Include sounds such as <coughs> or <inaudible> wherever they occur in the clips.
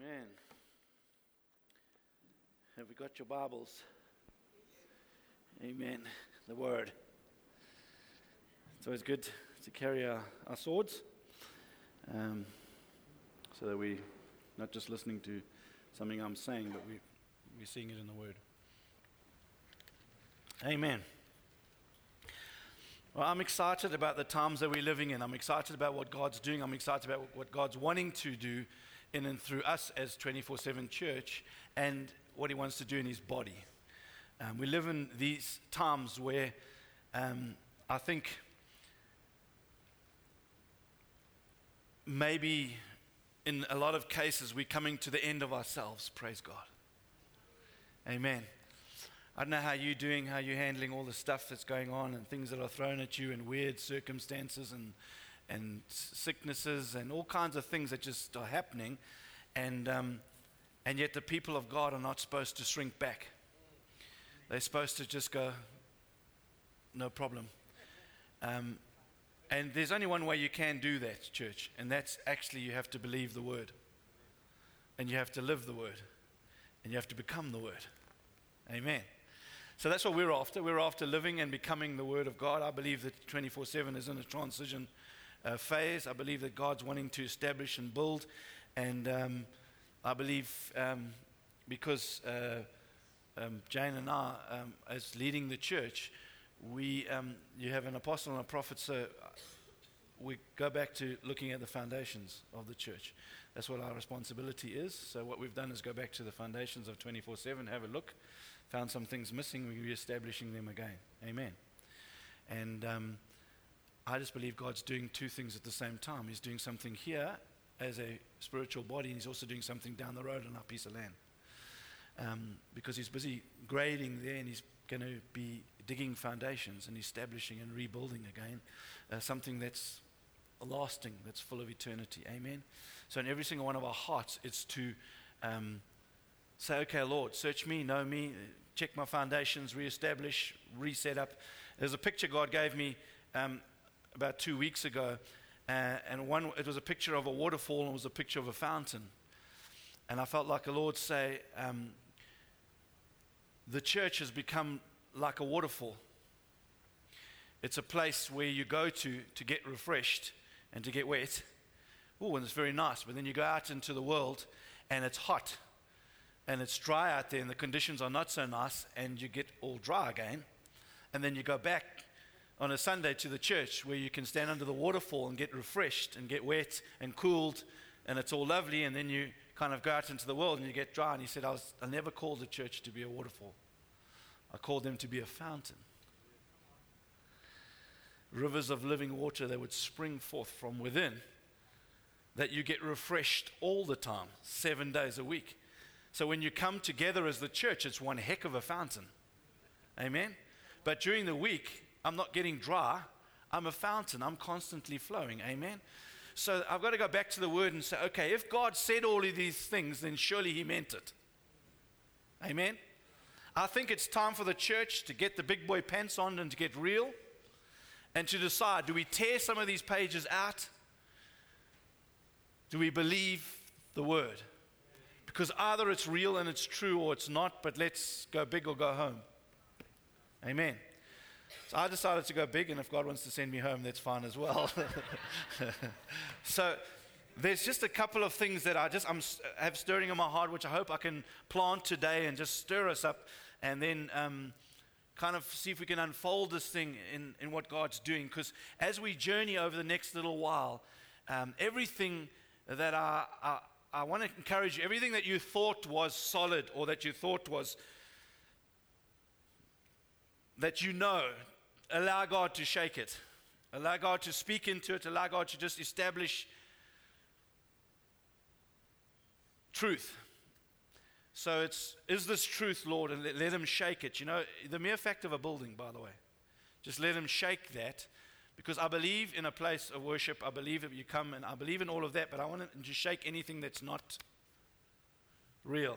Amen. Have we got your Bibles? Amen. The Word. It's always good to carry our, our swords um, so that we're not just listening to something I'm saying, but we, we're seeing it in the Word. Amen. Well, I'm excited about the times that we're living in. I'm excited about what God's doing. I'm excited about what God's wanting to do in and through us as 24 7 church and what He wants to do in His body. Um, we live in these times where um, I think maybe in a lot of cases we're coming to the end of ourselves. Praise God. Amen. I don't know how you're doing, how you're handling all the stuff that's going on and things that are thrown at you and weird circumstances and and sicknesses and all kinds of things that just are happening. And, um, and yet the people of God are not supposed to shrink back. They're supposed to just go, no problem. Um, and there's only one way you can do that, church, and that's actually you have to believe the word. And you have to live the word. And you have to become the word. Amen. So that's what we're after. We're after living and becoming the word of God. I believe that 24 7 is in a transition uh, phase. I believe that God's wanting to establish and build. And um, I believe um, because uh, um, Jane and I, um, as leading the church, we, um, you have an apostle and a prophet, so we go back to looking at the foundations of the church. That's what our responsibility is. So, what we've done is go back to the foundations of 24 7, have a look, found some things missing, we're re establishing them again. Amen. And um, I just believe God's doing two things at the same time. He's doing something here as a spiritual body, and He's also doing something down the road on our piece of land. Um, because He's busy grading there, and He's going to be digging foundations and establishing and rebuilding again uh, something that's lasting, that's full of eternity. Amen. So, in every single one of our hearts, it's to um, say, Okay, Lord, search me, know me, check my foundations, reestablish, reset up. There's a picture God gave me. Um, about two weeks ago, uh, and one it was a picture of a waterfall and it was a picture of a fountain, and I felt like the Lord say, um, the church has become like a waterfall. It's a place where you go to to get refreshed and to get wet. Oh, and it's very nice, but then you go out into the world and it's hot and it's dry out there and the conditions are not so nice and you get all dry again. And then you go back on a Sunday to the church where you can stand under the waterfall and get refreshed and get wet and cooled and it's all lovely and then you kind of go out into the world and you get dry and he said I, was, I never called the church to be a waterfall. I called them to be a fountain. Rivers of living water that would spring forth from within that you get refreshed all the time seven days a week. So when you come together as the church it's one heck of a fountain. Amen? But during the week I'm not getting dry. I'm a fountain. I'm constantly flowing. Amen. So I've got to go back to the word and say, okay, if God said all of these things, then surely He meant it. Amen. I think it's time for the church to get the big boy pants on and to get real and to decide do we tear some of these pages out? Do we believe the word? Because either it's real and it's true or it's not, but let's go big or go home. Amen. So I decided to go big, and if God wants to send me home, that's fine as well. <laughs> so there's just a couple of things that I just I'm, have stirring in my heart, which I hope I can plant today and just stir us up, and then um, kind of see if we can unfold this thing in, in what God's doing. Because as we journey over the next little while, um, everything that I, I, I want to encourage you, everything that you thought was solid or that you thought was that you know allow God to shake it, allow God to speak into it, allow God to just establish truth. So it's, is this truth, Lord? And let, let Him shake it. You know, the mere fact of a building, by the way, just let Him shake that. Because I believe in a place of worship. I believe that you come and I believe in all of that, but I want to just shake anything that's not real.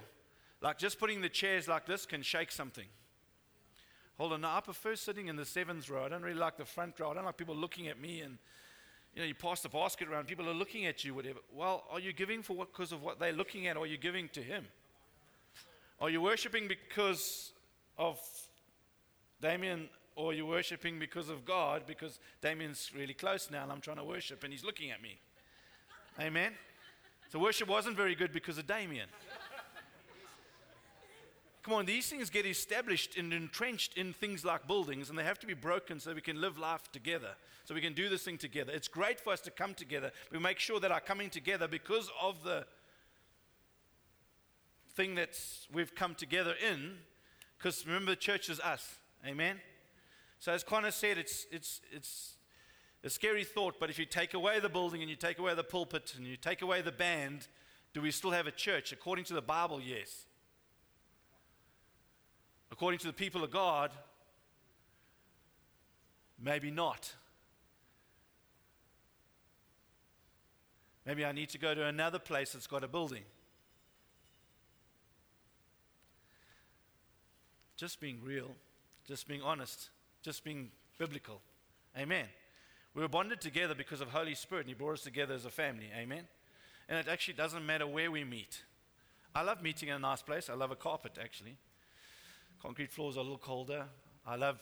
Like just putting the chairs like this can shake something. Hold on, now I prefer sitting in the seventh row. I don't really like the front row. I don't like people looking at me and, you know, you pass the basket around, people are looking at you, whatever. Well, are you giving for what because of what they're looking at, or are you giving to Him? Are you worshiping because of Damien, or are you worshiping because of God? Because Damien's really close now, and I'm trying to worship, and he's looking at me. Amen. So worship wasn't very good because of Damien. Come on, these things get established and entrenched in things like buildings, and they have to be broken so we can live life together, so we can do this thing together. It's great for us to come together. We make sure that our coming together, because of the thing that we've come together in, because remember, the church is us. Amen? So, as Connor said, it's, it's, it's a scary thought, but if you take away the building and you take away the pulpit and you take away the band, do we still have a church? According to the Bible, yes. According to the people of God, maybe not. Maybe I need to go to another place that's got a building. Just being real, just being honest, just being biblical. Amen. We were bonded together because of Holy Spirit, and He brought us together as a family. Amen. And it actually doesn't matter where we meet. I love meeting in a nice place. I love a carpet, actually. Concrete floors are a little colder. I love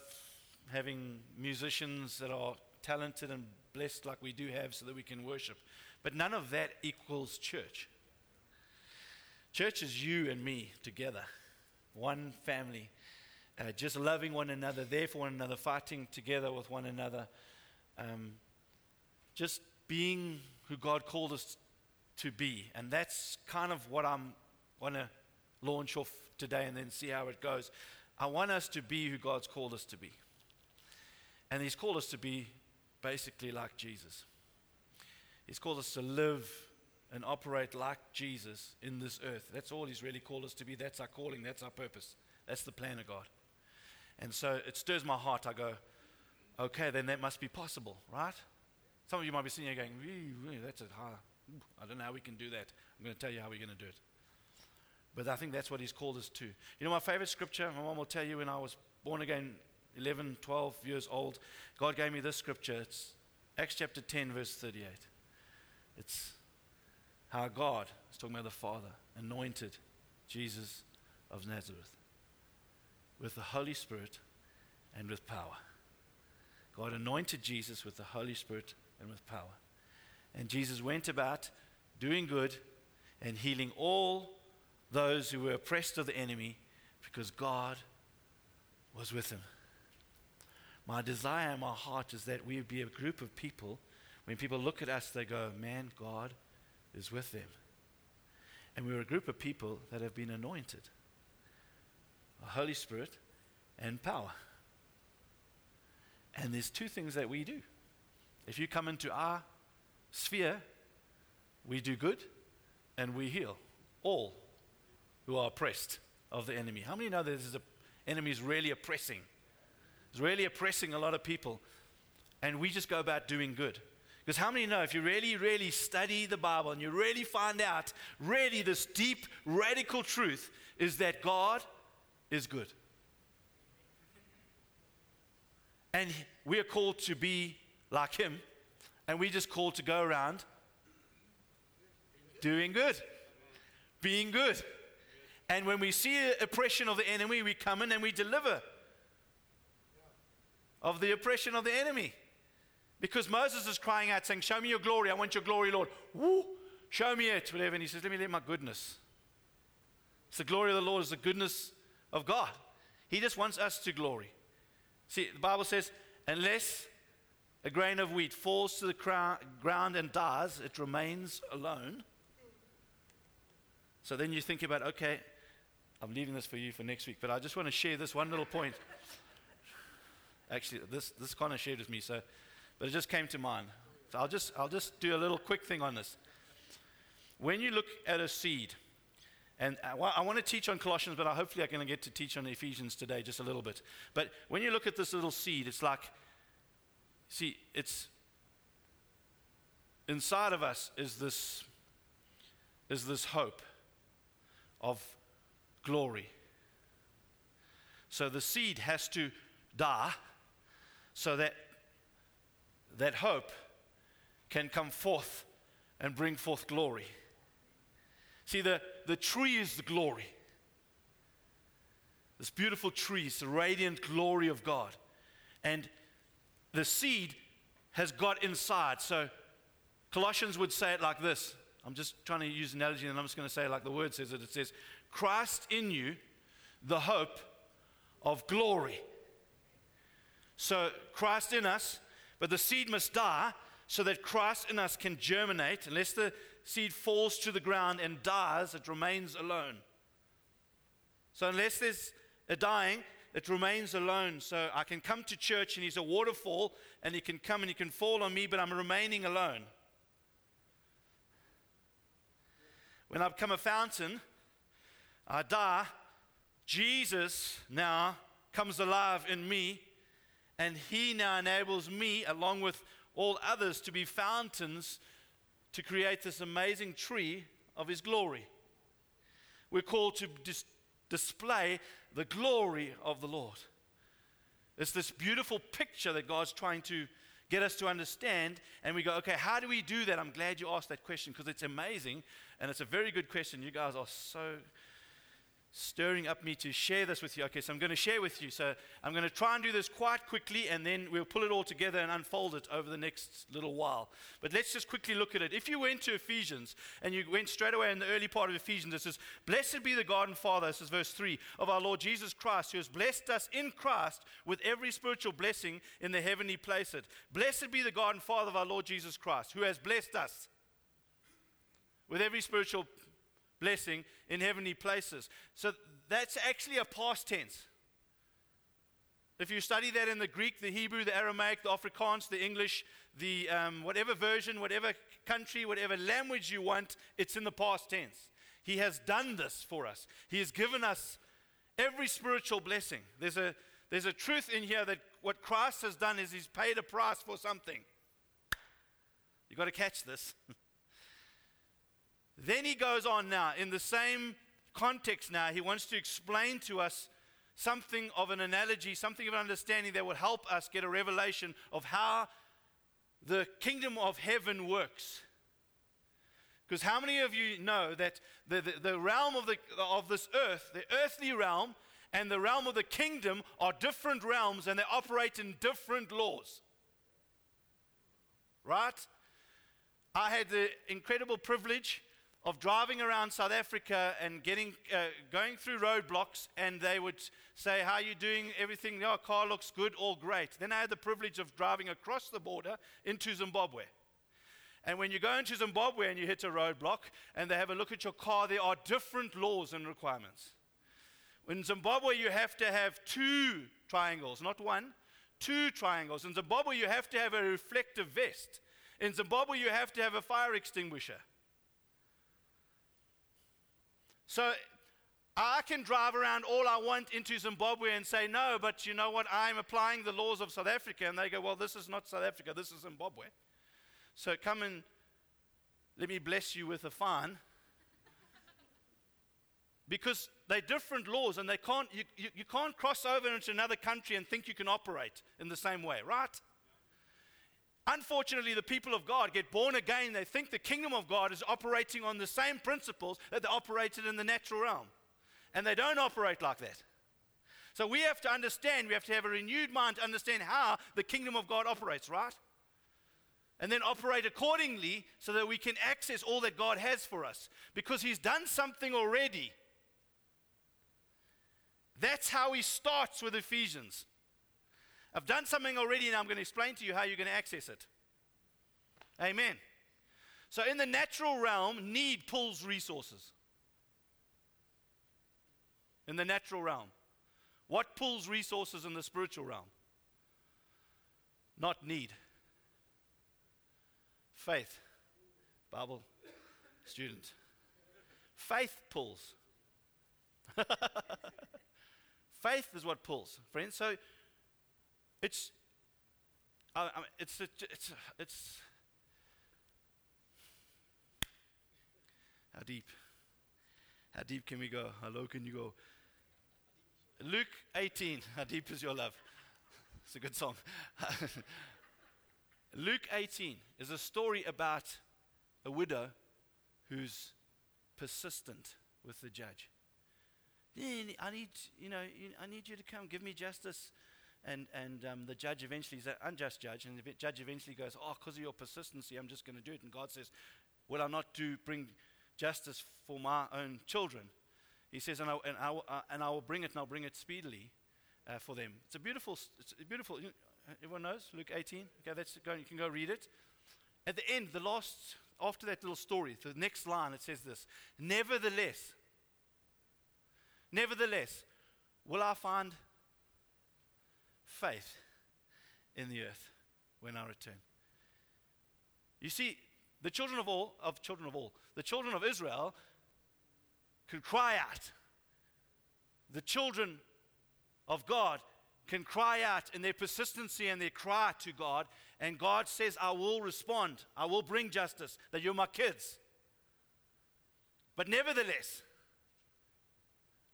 having musicians that are talented and blessed like we do have so that we can worship. But none of that equals church. Church is you and me together, one family, uh, just loving one another, there for one another, fighting together with one another, um, just being who God called us to be. And that's kind of what I'm going to launch off today and then see how it goes. I want us to be who God's called us to be. And He's called us to be basically like Jesus. He's called us to live and operate like Jesus in this earth. That's all He's really called us to be. That's our calling. That's our purpose. That's the plan of God. And so it stirs my heart. I go, okay, then that must be possible, right? Some of you might be sitting here going, that's a hard. I don't know how we can do that. I'm going to tell you how we're going to do it. But I think that's what he's called us to. You know, my favorite scripture, my mom will tell you when I was born again, 11, 12 years old, God gave me this scripture. It's Acts chapter 10, verse 38. It's how God, is talking about the Father, anointed Jesus of Nazareth with the Holy Spirit and with power. God anointed Jesus with the Holy Spirit and with power. And Jesus went about doing good and healing all those who were oppressed of the enemy because God was with him. My desire in my heart is that we be a group of people, when people look at us, they go, Man, God is with them. And we're a group of people that have been anointed the Holy Spirit and power. And there's two things that we do. If you come into our sphere, we do good and we heal all who are oppressed of the enemy. How many know that the enemy is really oppressing? It's really oppressing a lot of people. And we just go about doing good. Because how many know if you really, really study the Bible and you really find out, really, this deep, radical truth is that God is good. And we are called to be like Him, and we just called to go around doing good, being good. And when we see oppression of the enemy, we come in and we deliver of the oppression of the enemy. Because Moses is crying out, saying, Show me your glory. I want your glory, Lord. Woo! Show me it, whatever. And he says, Let me let my goodness. It's the glory of the Lord is the goodness of God. He just wants us to glory. See, the Bible says, unless a grain of wheat falls to the ground and dies, it remains alone. So then you think about, okay, I'm leaving this for you for next week, but I just want to share this one little point. Actually, this, this kind of shared with me, so, but it just came to mind. So I'll just, I'll just do a little quick thing on this. When you look at a seed, and I want to teach on Colossians, but hopefully I'm going to get to teach on Ephesians today just a little bit. But when you look at this little seed, it's like, see, it's inside of us is this, is this hope of glory. So the seed has to die so that that hope can come forth and bring forth glory. See, the, the tree is the glory. This beautiful tree is the radiant glory of God. And the seed has got inside. So Colossians would say it like this. I'm just trying to use an analogy and I'm just going to say it like the word says it. It says, Christ in you, the hope of glory. So Christ in us, but the seed must die so that Christ in us can germinate. Unless the seed falls to the ground and dies, it remains alone. So unless there's a dying, it remains alone. So I can come to church and he's a waterfall and he can come and he can fall on me, but I'm remaining alone. When I become a fountain, I die. Jesus now comes alive in me, and he now enables me, along with all others, to be fountains to create this amazing tree of his glory. We're called to dis- display the glory of the Lord. It's this beautiful picture that God's trying to get us to understand. And we go, okay, how do we do that? I'm glad you asked that question because it's amazing and it's a very good question. You guys are so stirring up me to share this with you. Okay, so I'm going to share with you. So I'm going to try and do this quite quickly, and then we'll pull it all together and unfold it over the next little while. But let's just quickly look at it. If you went to Ephesians and you went straight away in the early part of Ephesians, it says, Blessed be the God and Father, this is verse 3, of our Lord Jesus Christ, who has blessed us in Christ with every spiritual blessing in the heavenly places. Blessed be the God and Father of our Lord Jesus Christ, who has blessed us with every spiritual blessing in heavenly places. So that's actually a past tense. If you study that in the Greek, the Hebrew, the Aramaic, the Afrikaans, the English, the um, whatever version, whatever country, whatever language you want, it's in the past tense. He has done this for us. He has given us every spiritual blessing. There's a, there's a truth in here that what Christ has done is he's paid a price for something. You've got to catch this. <laughs> Then he goes on now, in the same context now, he wants to explain to us something of an analogy, something of an understanding that will help us get a revelation of how the kingdom of heaven works. Because how many of you know that the, the, the, realm of, the, of this earth, the earthly realm, and the realm of the kingdom are different realms and they operate in different laws? Right? I had the incredible privilege of driving around South Africa and getting, uh, going through roadblocks, and they would say, How are you doing? Everything, your car looks good, all great. Then I had the privilege of driving across the border into Zimbabwe. And when you go into Zimbabwe and you hit a roadblock and they have a look at your car, there are different laws and requirements. In Zimbabwe, you have to have two triangles, not one, two triangles. In Zimbabwe, you have to have a reflective vest. In Zimbabwe, you have to have a fire extinguisher. So I can drive around all I want into Zimbabwe and say, no, but you know what? I'm applying the laws of South Africa. And they go, well, this is not South Africa, this is Zimbabwe. So come and let me bless you with a fine. <laughs> because they're different laws and they can't, you, you, you can't cross over into another country and think you can operate in the same way, right? Unfortunately, the people of God get born again. They think the kingdom of God is operating on the same principles that they operated in the natural realm. And they don't operate like that. So we have to understand, we have to have a renewed mind to understand how the kingdom of God operates, right? And then operate accordingly so that we can access all that God has for us. Because He's done something already. That's how He starts with Ephesians. I've done something already and I'm going to explain to you how you're going to access it. Amen. So, in the natural realm, need pulls resources. In the natural realm. What pulls resources in the spiritual realm? Not need. Faith. Bible student. Faith pulls. <laughs> Faith is what pulls, friends. So it's, I mean, it's, it's, it's, how deep? How deep can we go? How low can you go? Luke 18, how deep is your love? It's a good song. <laughs> Luke 18 is a story about a widow who's persistent with the judge. I need, you know, I need you to come, give me justice. And, and um, the judge eventually is an unjust judge, and the judge eventually goes, Oh, because of your persistency, I'm just going to do it. And God says, Will I not do, bring justice for my own children? He says, And I, and I, uh, and I will bring it, and I'll bring it speedily uh, for them. It's a beautiful, it's a beautiful, everyone knows, Luke 18. Okay, that's going, you can go read it. At the end, the last, after that little story, the next line, it says this Nevertheless, nevertheless, will I find faith in the earth when I return. You see, the children of all, of children of all, the children of Israel could cry out. The children of God can cry out in their persistency and their cry to God, and God says, I will respond. I will bring justice, that you're my kids. But nevertheless,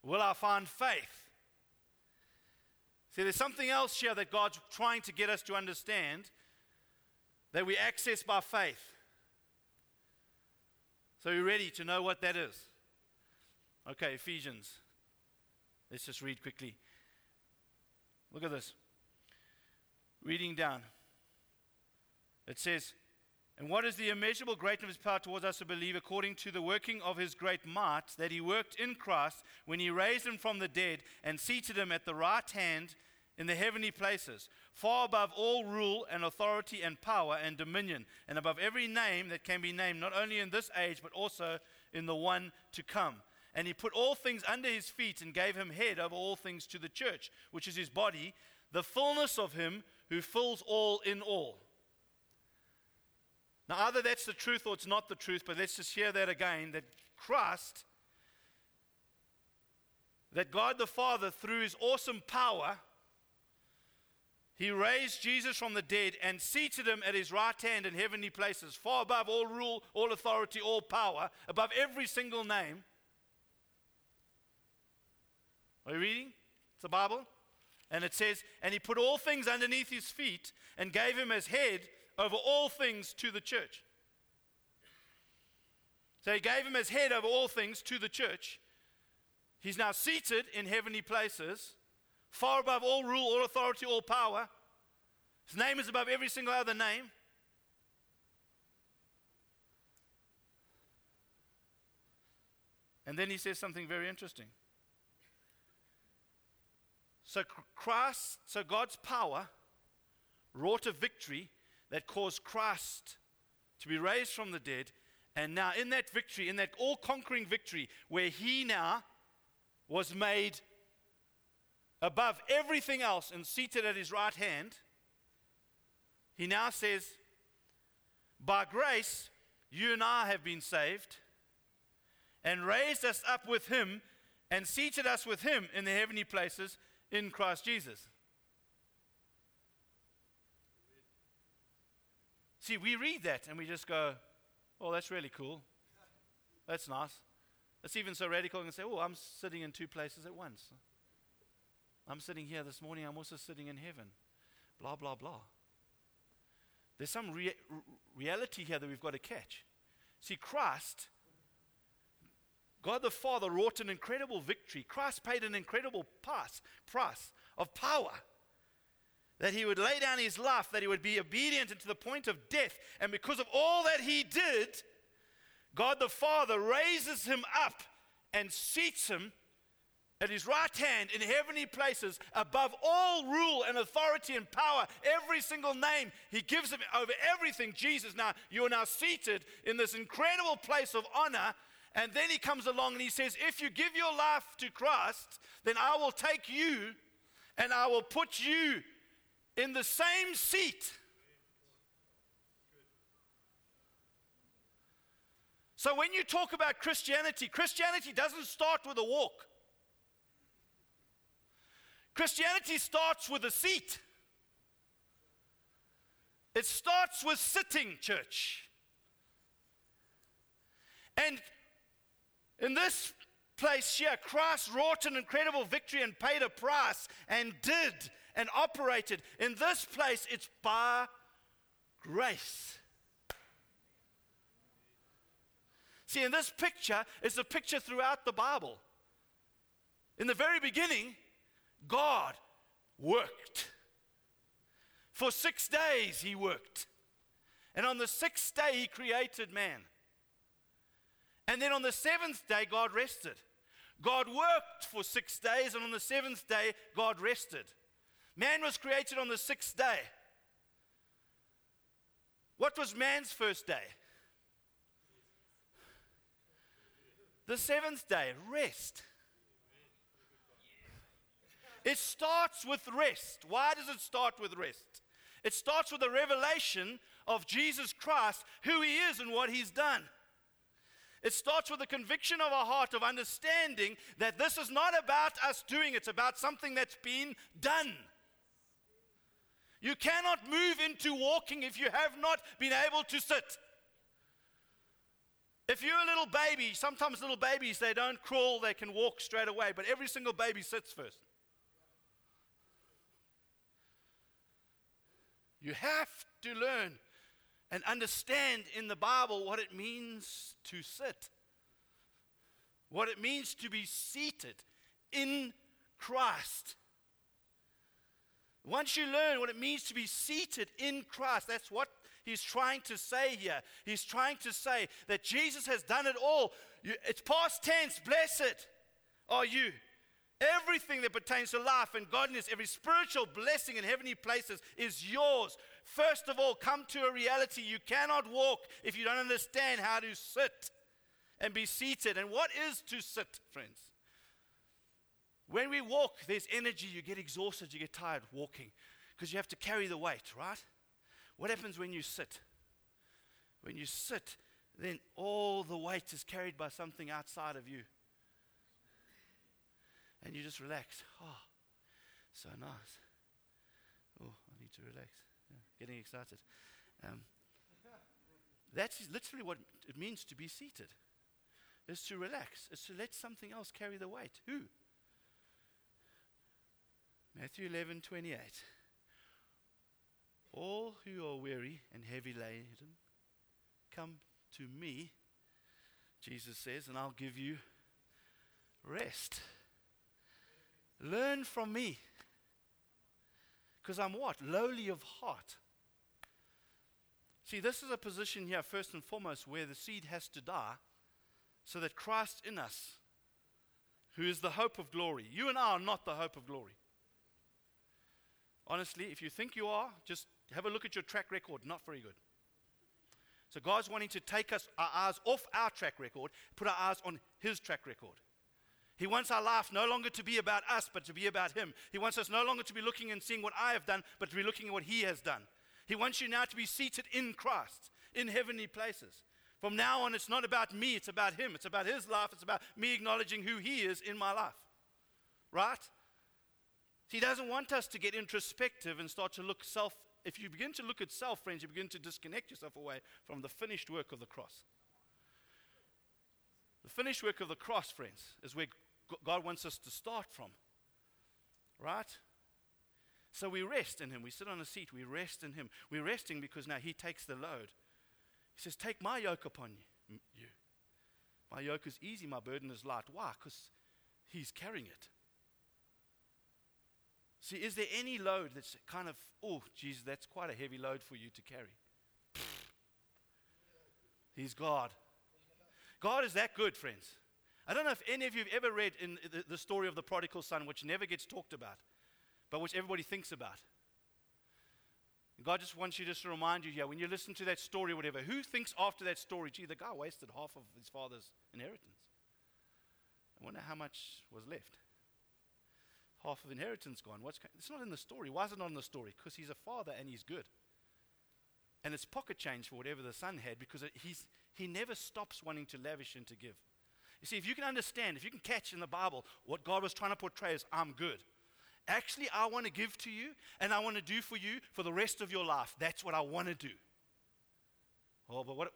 will I find faith See, there's something else here that God's trying to get us to understand that we access by faith. So, you're ready to know what that is? Okay, Ephesians. Let's just read quickly. Look at this. Reading down. It says, and what is the immeasurable greatness of his power towards us who believe, according to the working of his great might, that he worked in Christ when he raised him from the dead and seated him at the right hand in the heavenly places, far above all rule and authority and power and dominion, and above every name that can be named, not only in this age, but also in the one to come. And he put all things under his feet and gave him head over all things to the church, which is his body, the fullness of him who fills all in all. Now, either that's the truth or it's not the truth, but let's just hear that again that Christ, that God the Father, through his awesome power, he raised Jesus from the dead and seated him at his right hand in heavenly places, far above all rule, all authority, all power, above every single name. Are you reading? It's the Bible. And it says, And he put all things underneath his feet and gave him as head over all things to the church. So he gave him as head over all things to the church. He's now seated in heavenly places, far above all rule, all authority, all power. His name is above every single other name. And then he says something very interesting. So Christ, so God's power wrought a victory that caused Christ to be raised from the dead. And now, in that victory, in that all conquering victory, where he now was made above everything else and seated at his right hand, he now says, By grace, you and I have been saved, and raised us up with him, and seated us with him in the heavenly places in Christ Jesus. See, we read that and we just go, oh, that's really cool. That's nice. It's even so radical and say, oh, I'm sitting in two places at once. I'm sitting here this morning, I'm also sitting in heaven. Blah, blah, blah. There's some rea- reality here that we've got to catch. See, Christ, God the Father, wrought an incredible victory. Christ paid an incredible price, price of power that he would lay down his life, that he would be obedient unto the point of death. And because of all that he did, God the Father raises him up and seats him at his right hand in heavenly places above all rule and authority and power, every single name. He gives him over everything. Jesus, now you're now seated in this incredible place of honor. And then he comes along and he says, If you give your life to Christ, then I will take you and I will put you in the same seat. So when you talk about Christianity, Christianity doesn't start with a walk. Christianity starts with a seat. It starts with sitting, church. And in this place here, Christ wrought an incredible victory and paid a price and did and operated. In this place, it's by grace. See, in this picture is a picture throughout the Bible. In the very beginning, God worked. For six days, He worked. And on the sixth day, He created man. And then on the seventh day, God rested. God worked for six days, and on the seventh day, God rested. Man was created on the sixth day. What was man's first day? The seventh day, rest. It starts with rest. Why does it start with rest? It starts with a revelation of Jesus Christ, who he is and what he's done. It starts with a conviction of our heart of understanding that this is not about us doing, it's about something that's been done. You cannot move into walking if you have not been able to sit. If you're a little baby, sometimes little babies, they don't crawl, they can walk straight away, but every single baby sits first. You have to learn and understand in the Bible what it means to sit, what it means to be seated in Christ. Once you learn what it means to be seated in Christ, that's what he's trying to say here. He's trying to say that Jesus has done it all. It's past tense, blessed are you. Everything that pertains to life and godliness, every spiritual blessing in heavenly places is yours. First of all, come to a reality. You cannot walk if you don't understand how to sit and be seated. And what is to sit, friends? When we walk, there's energy. You get exhausted, you get tired walking because you have to carry the weight, right? What happens when you sit? When you sit, then all the weight is carried by something outside of you and you just relax. Oh, so nice. Oh, I need to relax. Yeah, getting excited. Um, that's literally what it means to be seated. Is to relax. Is to let something else carry the weight. Who? Matthew 11, 28. All who are weary and heavy laden, come to me, Jesus says, and I'll give you rest. Learn from me. Because I'm what? Lowly of heart. See, this is a position here, first and foremost, where the seed has to die so that Christ in us, who is the hope of glory, you and I are not the hope of glory. Honestly, if you think you are, just have a look at your track record. Not very good. So God's wanting to take us our eyes off our track record, put our eyes on His track record. He wants our life no longer to be about us, but to be about Him. He wants us no longer to be looking and seeing what I have done, but to be looking at what He has done. He wants you now to be seated in Christ, in heavenly places. From now on, it's not about me, it's about Him. It's about His life, it's about me acknowledging who He is in my life. Right? He doesn't want us to get introspective and start to look self. If you begin to look at self, friends, you begin to disconnect yourself away from the finished work of the cross. The finished work of the cross, friends, is where God wants us to start from. Right? So we rest in Him. We sit on a seat. We rest in Him. We're resting because now He takes the load. He says, Take my yoke upon you. My yoke is easy, my burden is light. Why? Because He's carrying it. See, is there any load that's kind of, oh, Jesus, that's quite a heavy load for you to carry? He's God. God is that good, friends. I don't know if any of you have ever read in the, the story of the prodigal son, which never gets talked about, but which everybody thinks about. God just wants you just to remind you here, when you listen to that story, whatever, who thinks after that story, gee, the guy wasted half of his father's inheritance? I wonder how much was left. Half of inheritance gone. What's it's not in the story. Why is it not in the story? Because he's a father and he's good. And it's pocket change for whatever the son had because he's, he never stops wanting to lavish and to give. You see, if you can understand, if you can catch in the Bible what God was trying to portray as, I'm good. Actually, I want to give to you and I want to do for you for the rest of your life. That's what I want to do. Oh, but what,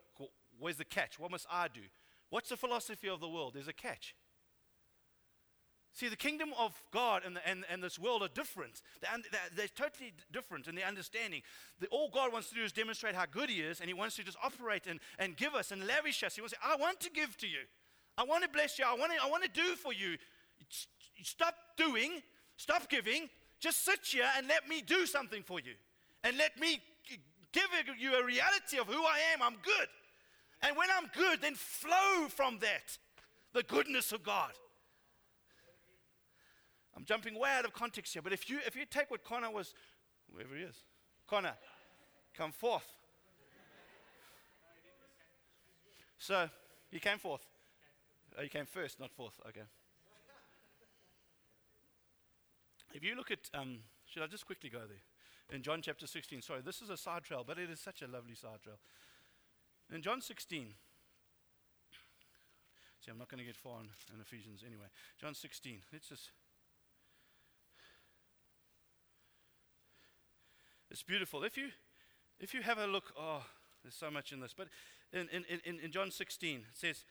where's the catch? What must I do? What's the philosophy of the world? There's a catch. See, the kingdom of God and, the, and, and this world are different. They're, they're, totally different in their understanding. The, all God wants to do is demonstrate how good He is, and He wants to just operate and, and give us and lavish us. He wants to say, I want to give to you. I want to bless you. I want to, I want to do for you. Stop doing, stop giving. Just sit here and let me do something for you. And let me give you a reality of who I am. I'm good. And when I'm good, then flow from that the goodness of God. I'm jumping way out of context here, but if you, if you take what Connor was, wherever he is, Connor, come forth. So, you came forth. Oh, you came first, not fourth. Okay. If you look at, um, should I just quickly go there? In John chapter 16, sorry, this is a side trail, but it is such a lovely side trail. In John 16, see, I'm not going to get far in, in Ephesians anyway. John 16, let's just. It's beautiful. If you, if you have a look, oh, there's so much in this. But in, in, in, in John 16, it says,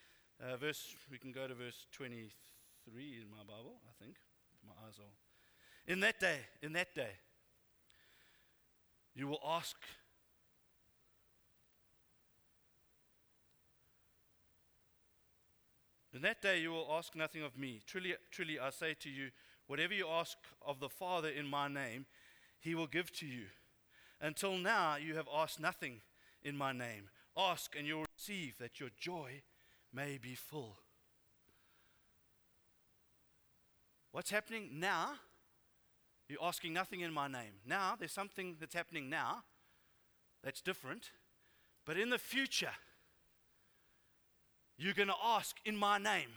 uh, verse, we can go to verse 23 in my Bible, I think. My eyes are. In that day, in that day, you will ask. In that day, you will ask nothing of me. Truly, truly, I say to you, whatever you ask of the Father in my name, he will give to you. Until now, you have asked nothing in my name. Ask, and you'll receive, that your joy may be full. What's happening now? You're asking nothing in my name. Now, there's something that's happening now that's different. But in the future, you're going to ask in my name.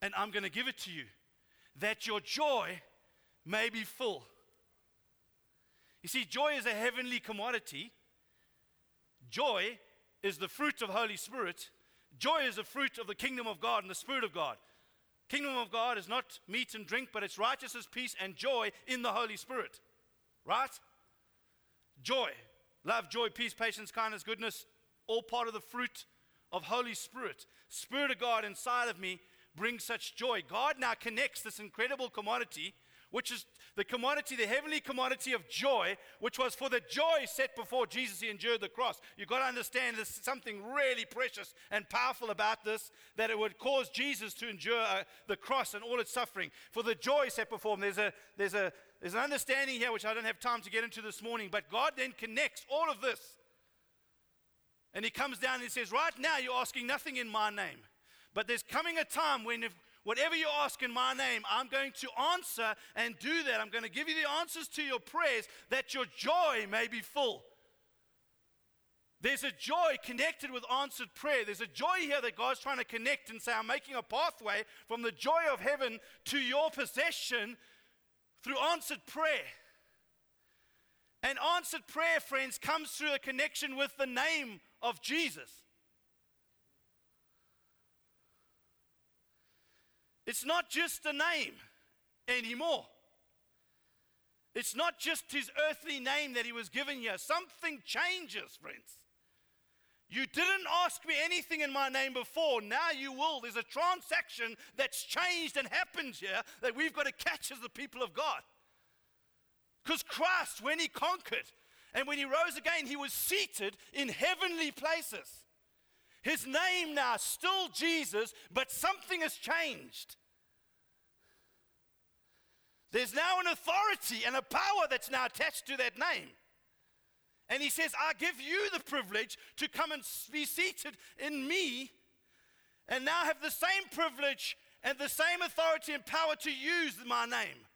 And I'm going to give it to you that your joy may be full. You see, joy is a heavenly commodity. Joy is the fruit of Holy Spirit. Joy is the fruit of the kingdom of God and the Spirit of God. Kingdom of God is not meat and drink, but it's righteousness, peace, and joy in the Holy Spirit. Right? Joy. Love, joy, peace, patience, kindness, goodness, all part of the fruit of Holy Spirit. Spirit of God inside of me brings such joy. God now connects this incredible commodity which is the commodity, the heavenly commodity of joy, which was for the joy set before Jesus, he endured the cross. You've got to understand there's something really precious and powerful about this, that it would cause Jesus to endure uh, the cross and all its suffering. For the joy set before him, there's, a, there's, a, there's an understanding here, which I don't have time to get into this morning, but God then connects all of this. And he comes down and he says, Right now, you're asking nothing in my name. But there's coming a time when if Whatever you ask in my name, I'm going to answer and do that. I'm going to give you the answers to your prayers that your joy may be full. There's a joy connected with answered prayer. There's a joy here that God's trying to connect and say, I'm making a pathway from the joy of heaven to your possession through answered prayer. And answered prayer, friends, comes through a connection with the name of Jesus. It's not just a name anymore. It's not just his earthly name that he was given here. Something changes, friends. You didn't ask me anything in my name before. Now you will. There's a transaction that's changed and happened here that we've got to catch as the people of God. Because Christ, when he conquered and when he rose again, he was seated in heavenly places. His name now, still Jesus, but something has changed. There's now an authority and a power that's now attached to that name. And he says, I give you the privilege to come and be seated in me and now have the same privilege and the same authority and power to use my name.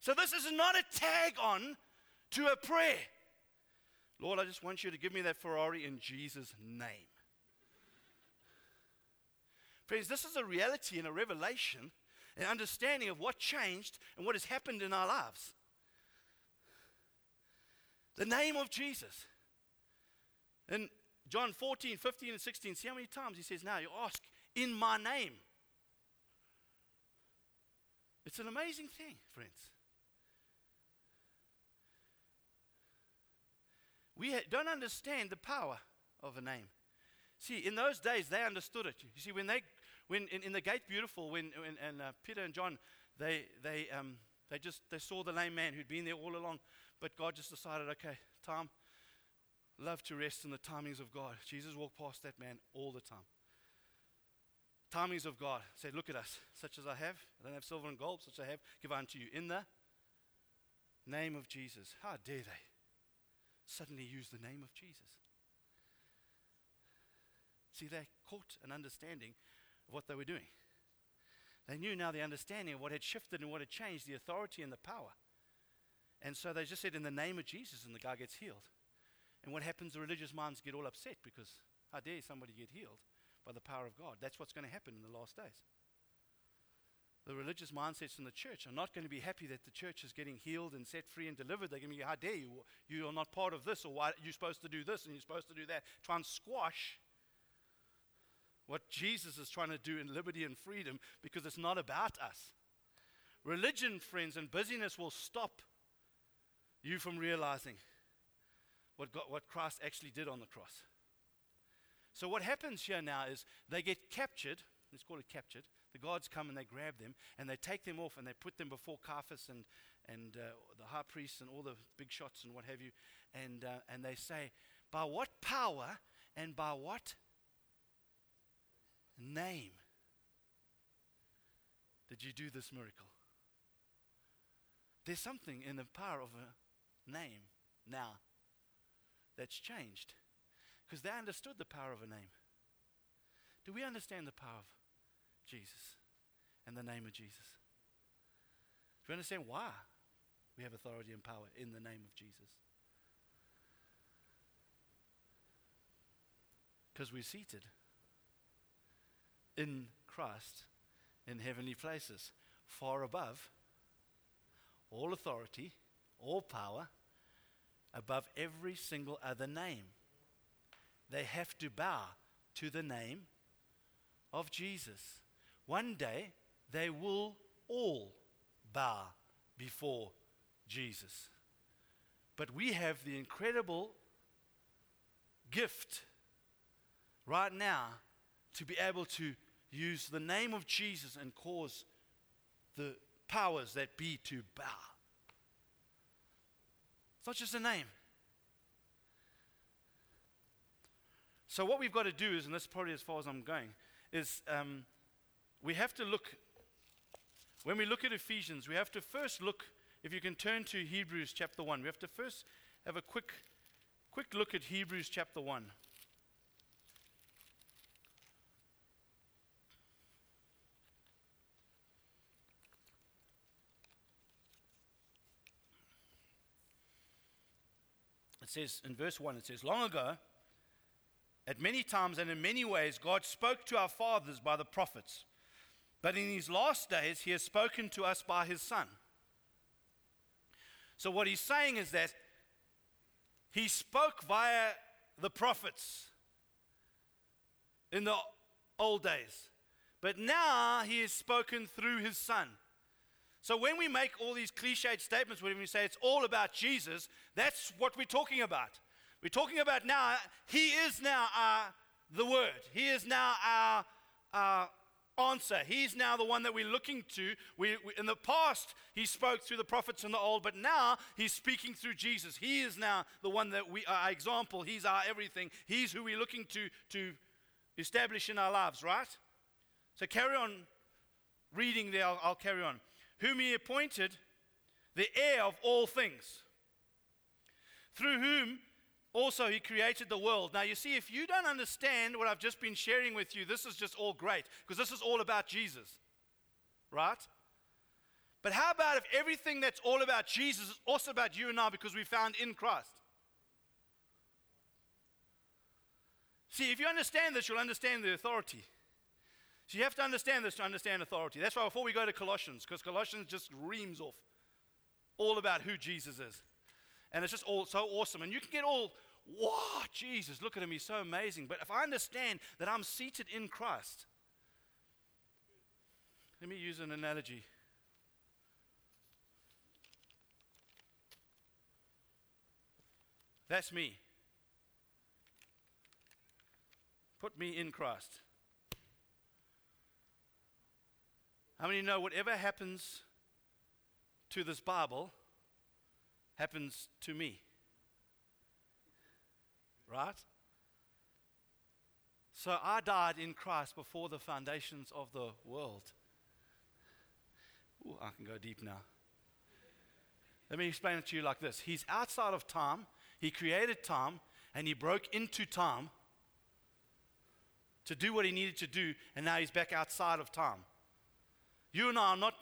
So this is not a tag on to a prayer. Lord, I just want you to give me that Ferrari in Jesus' name. Friends, this is a reality and a revelation, an understanding of what changed and what has happened in our lives. The name of Jesus. In John 14, 15, and 16, see how many times he says, Now you ask in my name. It's an amazing thing, friends. We don't understand the power of a name. See, in those days, they understood it. You see, when they when in, in the gate beautiful, when, when and uh, Peter and John, they, they, um, they just they saw the lame man who'd been there all along, but God just decided, okay, time, love to rest in the timings of God. Jesus walked past that man all the time. Timings of God said, Look at us, such as I have. I don't have silver and gold, such as I have, give unto you. In the name of Jesus. How dare they suddenly use the name of Jesus? See, they caught an understanding of what they were doing. They knew now the understanding of what had shifted and what had changed, the authority and the power. And so they just said, In the name of Jesus, and the guy gets healed. And what happens? The religious minds get all upset because how dare somebody get healed? by the power of God. That's what's going to happen in the last days. The religious mindsets in the church are not going to be happy that the church is getting healed and set free and delivered. They're going to be, how dare you? You are not part of this, or why you're supposed to do this and you're supposed to do that. Try and squash what Jesus is trying to do in liberty and freedom because it's not about us. Religion, friends, and busyness will stop you from realizing what, God, what Christ actually did on the cross. So what happens here now is they get captured. Let's call it captured. The guards come and they grab them and they take them off and they put them before Caiaphas and, and uh, the high priests and all the big shots and what have you. And, uh, and they say, By what power and by what name did you do this miracle? There's something in the power of a name now that's changed because they understood the power of a name. Do we understand the power of Jesus and the name of Jesus? Do we understand why we have authority and power in the name of Jesus? Because we're seated in Christ in heavenly places, far above all authority, all power, above every single other name they have to bow to the name of Jesus. One day, they will all bow before Jesus. But we have the incredible gift right now to be able to use the name of Jesus and cause the powers that be to bow. It's not just a name, So, what we've got to do is, and this is probably as far as I'm going, is um, we have to look, when we look at Ephesians, we have to first look, if you can turn to Hebrews chapter 1, we have to first have a quick, quick look at Hebrews chapter 1. Says in verse 1, it says, Long ago, at many times and in many ways, God spoke to our fathers by the prophets. But in these last days, He has spoken to us by His Son. So, what He's saying is that He spoke via the prophets in the old days. But now He has spoken through His Son. So, when we make all these cliched statements, when we say it's all about Jesus, that's what we're talking about. We're talking about now, He is now our, the Word. He is now our, our answer. He's now the one that we're looking to. We, we, in the past, He spoke through the prophets in the old, but now He's speaking through Jesus. He is now the one that we, are our example. He's our everything. He's who we're looking to to establish in our lives, right? So carry on reading there. I'll, I'll carry on. Whom He appointed the heir of all things, through whom also, he created the world. Now, you see, if you don't understand what I've just been sharing with you, this is just all great because this is all about Jesus, right? But how about if everything that's all about Jesus is also about you and I because we found in Christ? See, if you understand this, you'll understand the authority. So you have to understand this to understand authority. That's why before we go to Colossians, because Colossians just reams off all about who Jesus is. And it's just all so awesome. And you can get all, wow, Jesus, look at him, he's so amazing. But if I understand that I'm seated in Christ, let me use an analogy. That's me. Put me in Christ. How many know whatever happens to this Bible happens to me? Right? So I died in Christ before the foundations of the world. Ooh, I can go deep now. Let me explain it to you like this He's outside of time, He created time, and He broke into time to do what He needed to do, and now He's back outside of time. You and I are not,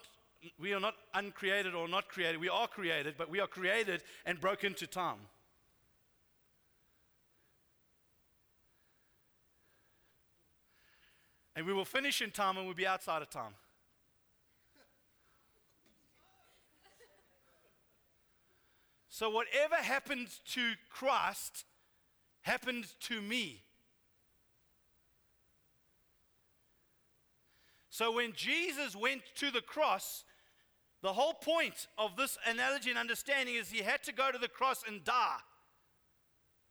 we are not uncreated or not created. We are created, but we are created and broken to time. And we will finish in time and we'll be outside of time. So, whatever happened to Christ happened to me. So, when Jesus went to the cross, the whole point of this analogy and understanding is he had to go to the cross and die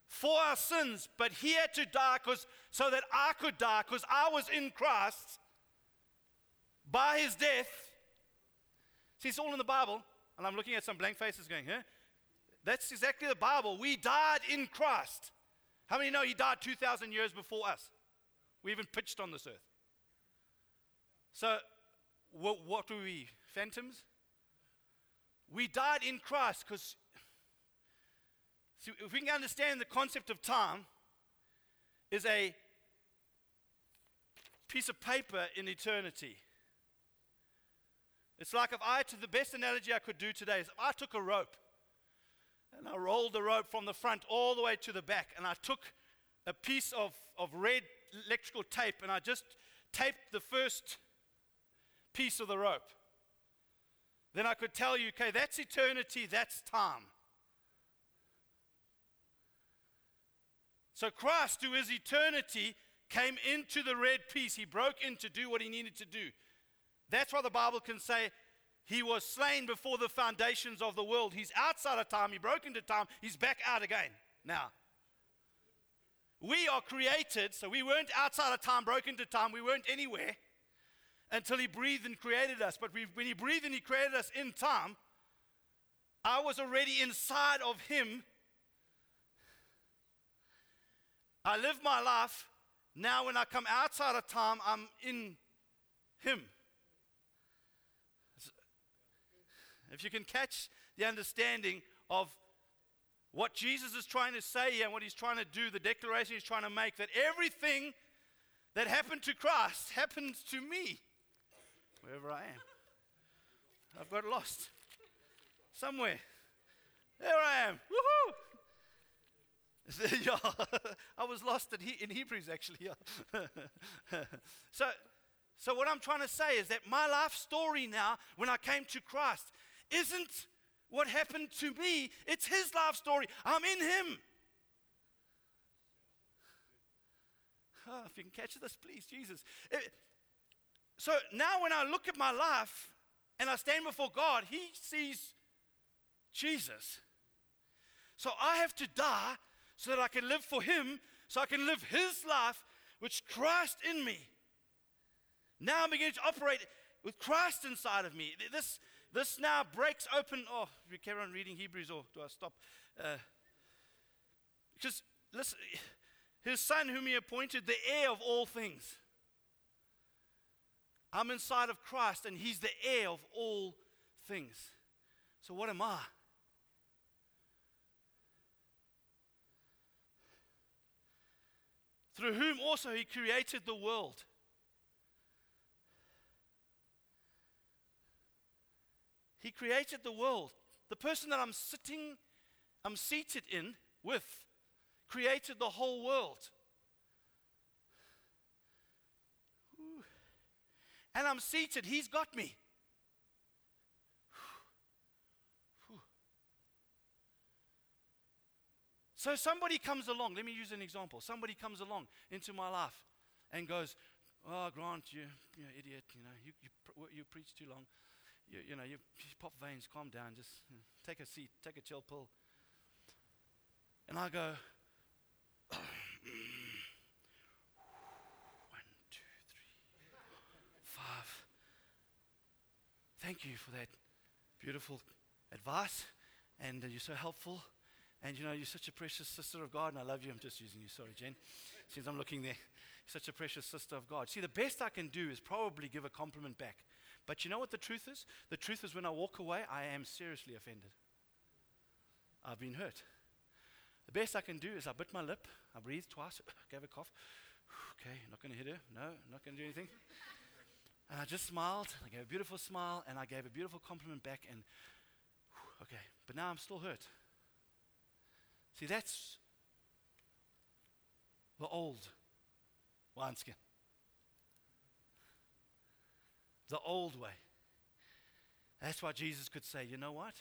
for our sins, but he had to die cause, so that I could die because I was in Christ by his death. See, it's all in the Bible, and I'm looking at some blank faces going, huh? That's exactly the Bible. We died in Christ. How many know He died 2,000 years before us? We even pitched on this earth. So, what, what were we? Phantoms? We died in Christ because, if we can understand the concept of time, is a piece of paper in eternity. It's like if I, to the best analogy I could do today, is if I took a rope and I rolled the rope from the front all the way to the back. And I took a piece of, of red electrical tape and I just taped the first piece of the rope. Then I could tell you, okay, that's eternity, that's time. So Christ, who is eternity, came into the red piece. He broke in to do what he needed to do. That's why the Bible can say he was slain before the foundations of the world. He's outside of time. He broke into time. He's back out again now. We are created, so we weren't outside of time, broken to time. We weren't anywhere until He breathed and created us. But we, when He breathed and He created us in time, I was already inside of Him. I live my life. Now, when I come outside of time, I'm in Him. If you can catch the understanding of what Jesus is trying to say here and what he's trying to do, the declaration he's trying to make, that everything that happened to Christ happens to me, wherever I am. I've got lost somewhere. There I am. Woohoo! <laughs> yeah, I was lost in Hebrews actually. <laughs> So, so what I'm trying to say is that my life story now, when I came to Christ, isn't what happened to me, it's his life story. I'm in him. Oh, if you can catch this, please, Jesus. It, so now when I look at my life and I stand before God, he sees Jesus. So I have to die so that I can live for him, so I can live his life, which Christ in me. Now I'm beginning to operate with Christ inside of me. This, this now breaks open. Oh, we carry on reading Hebrews, or do I stop? Uh, because, listen, his son, whom he appointed the heir of all things. I'm inside of Christ, and he's the heir of all things. So, what am I? Through whom also he created the world He created the world. The person that I'm sitting, I'm seated in with, created the whole world. And I'm seated, He's got me. So somebody comes along, let me use an example. Somebody comes along into my life and goes, Oh, Grant, you, you idiot, you know, you, you, you preach too long you, you know, you, pop veins, calm down, just take a seat, take a chill pill. And I go, <clears throat> one, two, three, five. Thank you for that beautiful advice. And uh, you're so helpful. And you know, you're such a precious sister of God, and I love you. I'm just using you. Sorry, Jen. Since I'm looking there, such a precious sister of God. See, the best I can do is probably give a compliment back. But you know what the truth is? The truth is, when I walk away, I am seriously offended. I've been hurt. The best I can do is I bit my lip, I breathed twice, <laughs> gave a cough. <sighs> Okay, not going to hit her. No, not going to do anything. And I just smiled. I gave a beautiful smile, and I gave a beautiful compliment back. And okay, but now I'm still hurt. See, that's the old wineskin. The old way. That's why Jesus could say, you know what?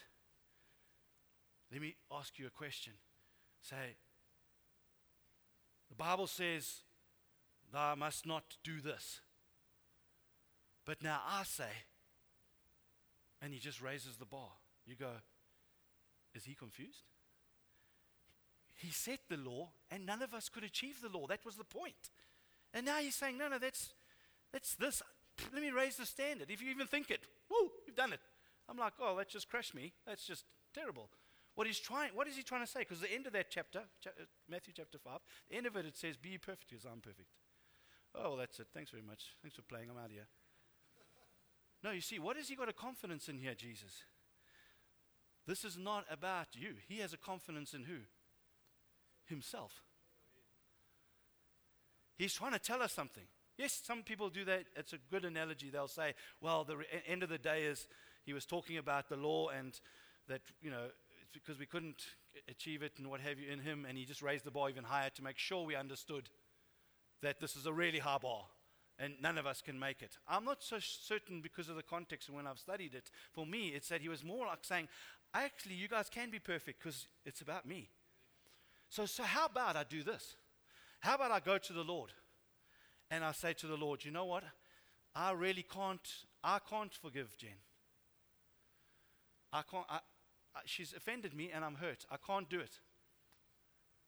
Let me ask you a question. Say, the Bible says, thou must not do this. But now I say, and he just raises the bar. You go, is he confused? He set the law, and none of us could achieve the law. That was the point. And now he's saying, no, no, that's, that's this. Let me raise the standard. If you even think it, woo, you've done it. I'm like, oh, that just crushed me. That's just terrible. What he's trying, what is he trying to say? Because the end of that chapter, uh, Matthew chapter 5, the end of it, it says, Be perfect as I'm perfect. Oh, that's it. Thanks very much. Thanks for playing. I'm out here. No, you see, what has he got a confidence in here, Jesus? This is not about you. He has a confidence in who? himself. He's trying to tell us something. Yes, some people do that. It's a good analogy. They'll say, well, the re- end of the day is he was talking about the law and that, you know, it's because we couldn't achieve it and what have you in him, and he just raised the bar even higher to make sure we understood that this is a really high bar and none of us can make it. I'm not so certain because of the context and when I've studied it. For me, it's that he was more like saying, actually, you guys can be perfect because it's about me. So, so how about I do this? How about I go to the Lord and I say to the Lord, you know what? I really can't, I can't forgive Jen. I can't, I, I, she's offended me and I'm hurt. I can't do it.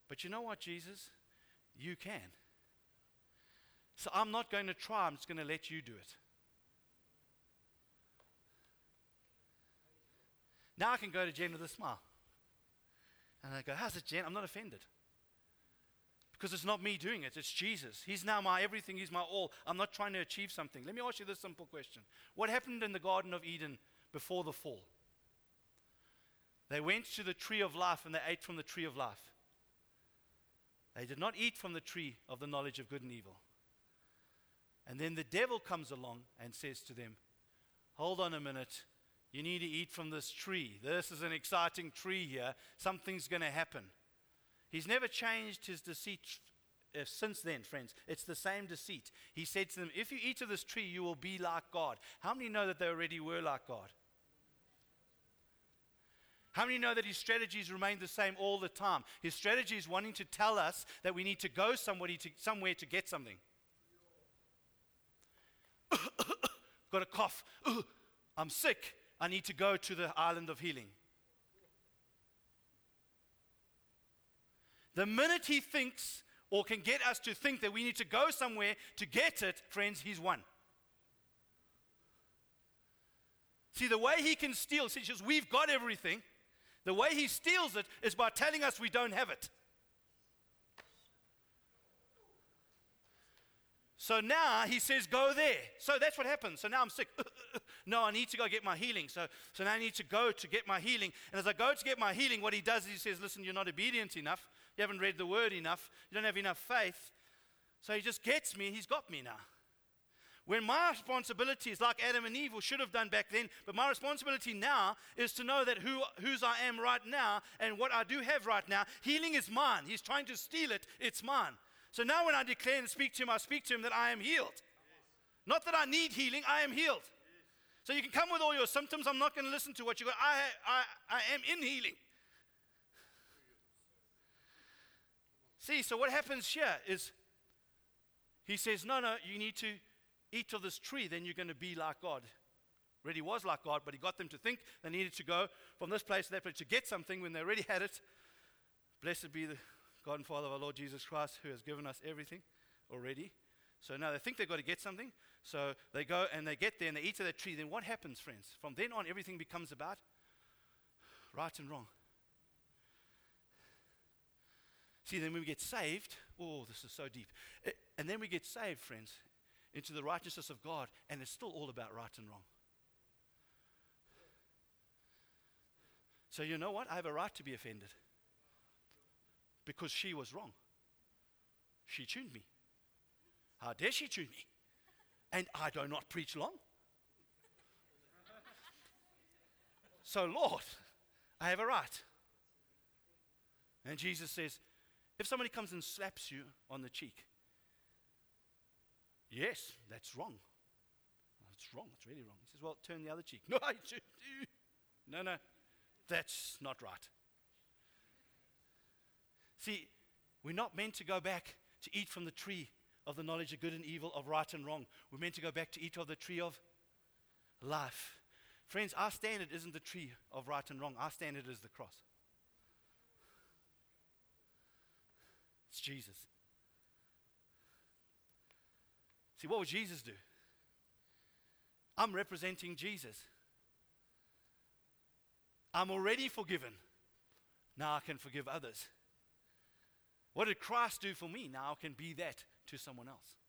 But you know what, Jesus? You can. So I'm not going to try, I'm just going to let you do it. Now I can go to Jen with a smile. And I go, How's it, Jen? I'm not offended. Because it's not me doing it, it's Jesus. He's now my everything, He's my all. I'm not trying to achieve something. Let me ask you this simple question What happened in the Garden of Eden before the fall? They went to the tree of life and they ate from the tree of life. They did not eat from the tree of the knowledge of good and evil. And then the devil comes along and says to them, Hold on a minute. You need to eat from this tree. This is an exciting tree here. Something's going to happen. He's never changed his deceit uh, since then, friends. It's the same deceit. He said to them, If you eat of this tree, you will be like God. How many know that they already were like God? How many know that his strategies remain the same all the time? His strategy is wanting to tell us that we need to go somebody to, somewhere to get something. <coughs> Got a cough. <coughs> I'm sick. I need to go to the island of healing. The minute he thinks or can get us to think that we need to go somewhere to get it, friends, he's won. See, the way he can steal, since we've got everything, the way he steals it is by telling us we don't have it. So now he says, go there. So that's what happens. So now I'm sick. Uh, uh, uh. no, I need to go get my healing. So, so now I need to go to get my healing. And as I go to get my healing, what he does is he says, listen, you're not obedient enough. You haven't read the word enough. You don't have enough faith. So he just gets me. He's got me now. When my responsibility is like Adam and Eve should have done back then, but my responsibility now is to know that who, whose I am right now and what I do have right now. Healing is mine. He's trying to steal it. It's mine. So now when I declare and speak to him, I speak to him that I am healed. Not that I need healing, I am healed. So you can come with all your symptoms. I'm not going to listen to what you got. I, I, I am in healing. See, so what happens here is he says, No, no, you need to eat of this tree, then you're going to be like God. Really was like God, but he got them to think they needed to go from this place to that place to get something when they already had it. Blessed be the God and Father of our Lord Jesus Christ, who has given us everything already. So now they think they've got to get something. So they go and they get there and they eat of that tree. Then what happens, friends? From then on, everything becomes about right and wrong. See, then when we get saved, oh, this is so deep. Eh, and then we get saved, friends, into the righteousness of God, and it's still all about right and wrong. So, you know what? I have a right to be offended because she was wrong. She tuned me. How dare she tune me? And I do not preach long. So, Lord, I have a right. And Jesus says, if somebody comes and slaps you on the cheek, yes, that's wrong. That's wrong. It's really wrong. He says, well, turn the other cheek. <laughs> No, I should do. No, no, that's not right. See, we're not meant to go back to eat from the tree of the knowledge of good and evil, of right and wrong. We're meant to go back to eat of the tree of life. Friends, our standard isn't the tree of right and wrong, our standard is the cross. It's Jesus. See, what would Jesus do? I'm representing Jesus. I'm already forgiven. Now I can forgive others. What did Christ do for me? Now I can be that to someone else.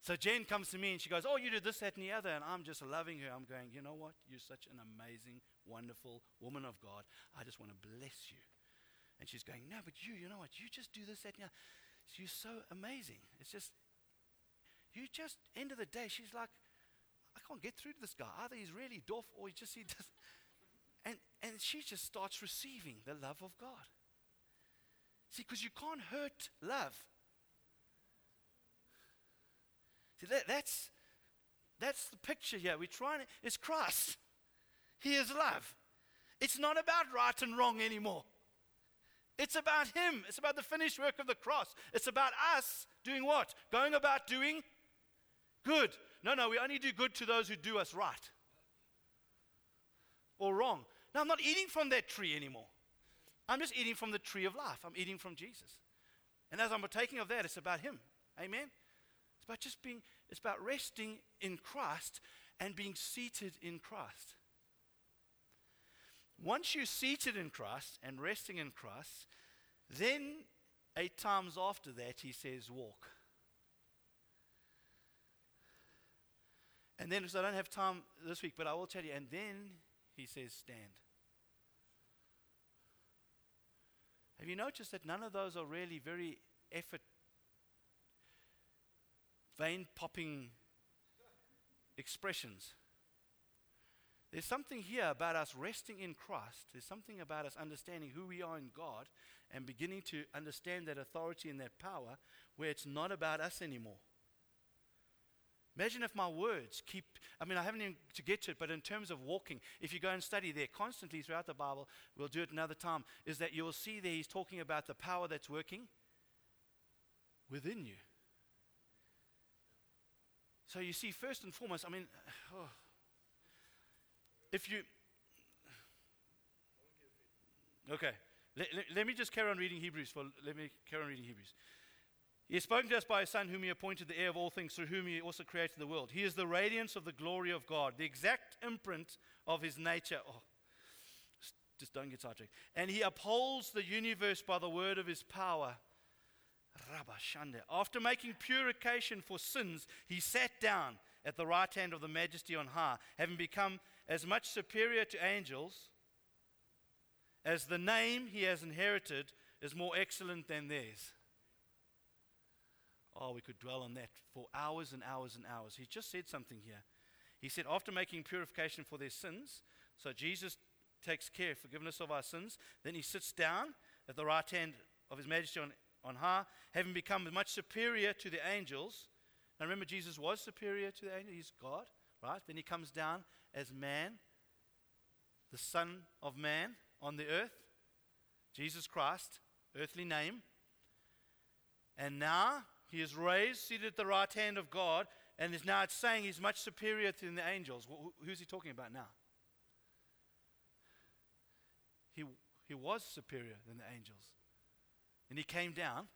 So Jen comes to me and she goes, Oh, you did this, that, and the other. And I'm just loving her. I'm going, You know what? You're such an amazing, wonderful woman of God. I just want to bless you. And she's going, No, but you, you know what? You just do this, that, and the other. You're so amazing. It's just, you just, end of the day, she's like, I can't get through to this guy. Either he's really doff or he just, he does. And, and she just starts receiving the love of God. See, because you can't hurt love. See, that, that's, that's the picture here. We're trying to, it's Christ. He is love. It's not about right and wrong anymore. It's about Him. It's about the finished work of the cross. It's about us doing what? Going about doing good. No, no, we only do good to those who do us right or wrong. Now, I'm not eating from that tree anymore. I'm just eating from the tree of life. I'm eating from Jesus. And as I'm partaking of that, it's about Him. Amen? It's about just being, it's about resting in Christ and being seated in Christ. Once you're seated in Christ and resting in Christ, then eight times after that, He says, walk. And then, so I don't have time this week, but I will tell you, and then He says, stand. Have you noticed that none of those are really very effort, vein popping expressions? There's something here about us resting in Christ. There's something about us understanding who we are in God and beginning to understand that authority and that power where it's not about us anymore. Imagine if my words keep, I mean, I haven't even to get to it, but in terms of walking, if you go and study there constantly throughout the Bible, we'll do it another time, is that you will see there he's talking about the power that's working within you. So you see, first and foremost, I mean, <sighs> oh, if you. Okay, let, let, let me just carry on reading Hebrews for, let me carry on reading Hebrews. He has spoken to us by his Son, whom he appointed the heir of all things, through whom he also created the world. He is the radiance of the glory of God, the exact imprint of his nature. Oh, just don't get sidetracked. And he upholds the universe by the word of his power. After making purification for sins, he sat down at the right hand of the majesty on high, having become as much superior to angels as the name he has inherited is more excellent than theirs. Oh, we could dwell on that for hours and hours and hours. He just said something here. He said, after making purification for their sins, so Jesus takes care forgiveness of our sins, then he sits down at the right hand of his majesty on, on high, having become much superior to the angels. Now remember, Jesus was superior to the angels, he's God, right? Then he comes down as man, the Son of Man on the earth, Jesus Christ, earthly name. And now he is raised, seated at the right hand of God, and is now saying he's much superior to the angels. Who's he talking about now? He, he was superior than the angels. And he came down,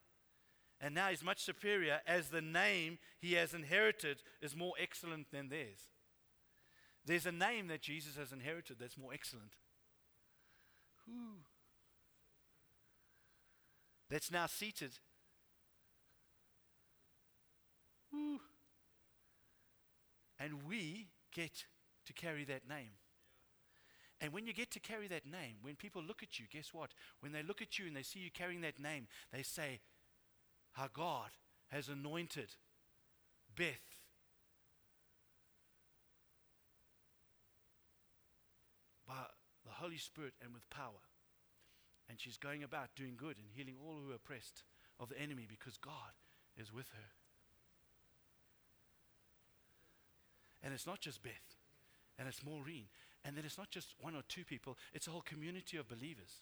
And now he's much superior as the name he has inherited is more excellent than theirs. There's a name that Jesus has inherited that's more excellent. Who? That's now seated. And we get to carry that name. And when you get to carry that name, when people look at you, guess what? When they look at you and they see you carrying that name, they say, Our God has anointed Beth by the Holy Spirit and with power. And she's going about doing good and healing all who are oppressed of the enemy because God is with her. And it's not just Beth, and it's Maureen, and then it's not just one or two people, it's a whole community of believers.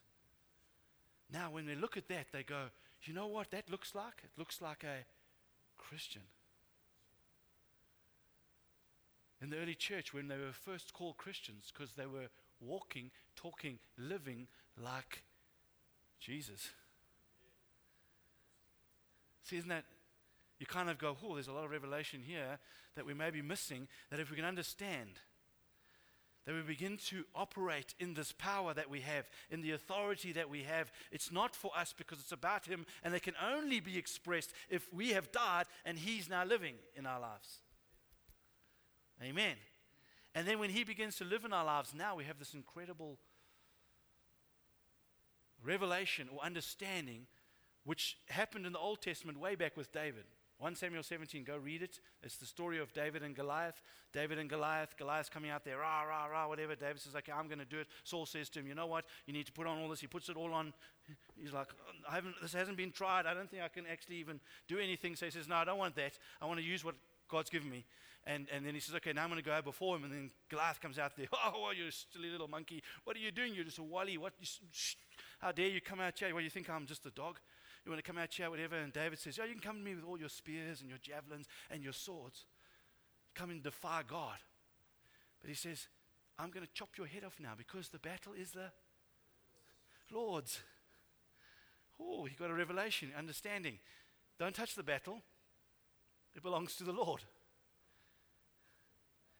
Now, when they look at that, they go, you know what that looks like? It looks like a Christian. In the early church, when they were first called Christians, because they were walking, talking, living like Jesus. See, isn't that? You kind of go, oh, there's a lot of revelation here that we may be missing. That if we can understand, that we begin to operate in this power that we have, in the authority that we have. It's not for us because it's about Him, and it can only be expressed if we have died and He's now living in our lives. Amen. And then when He begins to live in our lives, now we have this incredible revelation or understanding which happened in the Old Testament way back with David. 1 Samuel 17, go read it. It's the story of David and Goliath. David and Goliath. Goliath's coming out there, rah, rah, rah, whatever. David says, okay, I'm going to do it. Saul says to him, you know what? You need to put on all this. He puts it all on. He's like, I haven't, this hasn't been tried. I don't think I can actually even do anything. So he says, no, I don't want that. I want to use what God's given me. And, and then he says, okay, now I'm going to go out before him. And then Goliath comes out there. <laughs> Oh, you silly little monkey. What are you doing? You're just a wally. What? You, sh- how dare you come out here? Well, you think I'm just a dog? You want to come out here, whatever? And David says, oh, you can come to me with all your spears and your javelins and your swords. Come and defy God. But he says, I'm going to chop your head off now because the battle is the Lord's. Oh, he got a revelation, understanding. Don't touch the battle. It belongs to the Lord.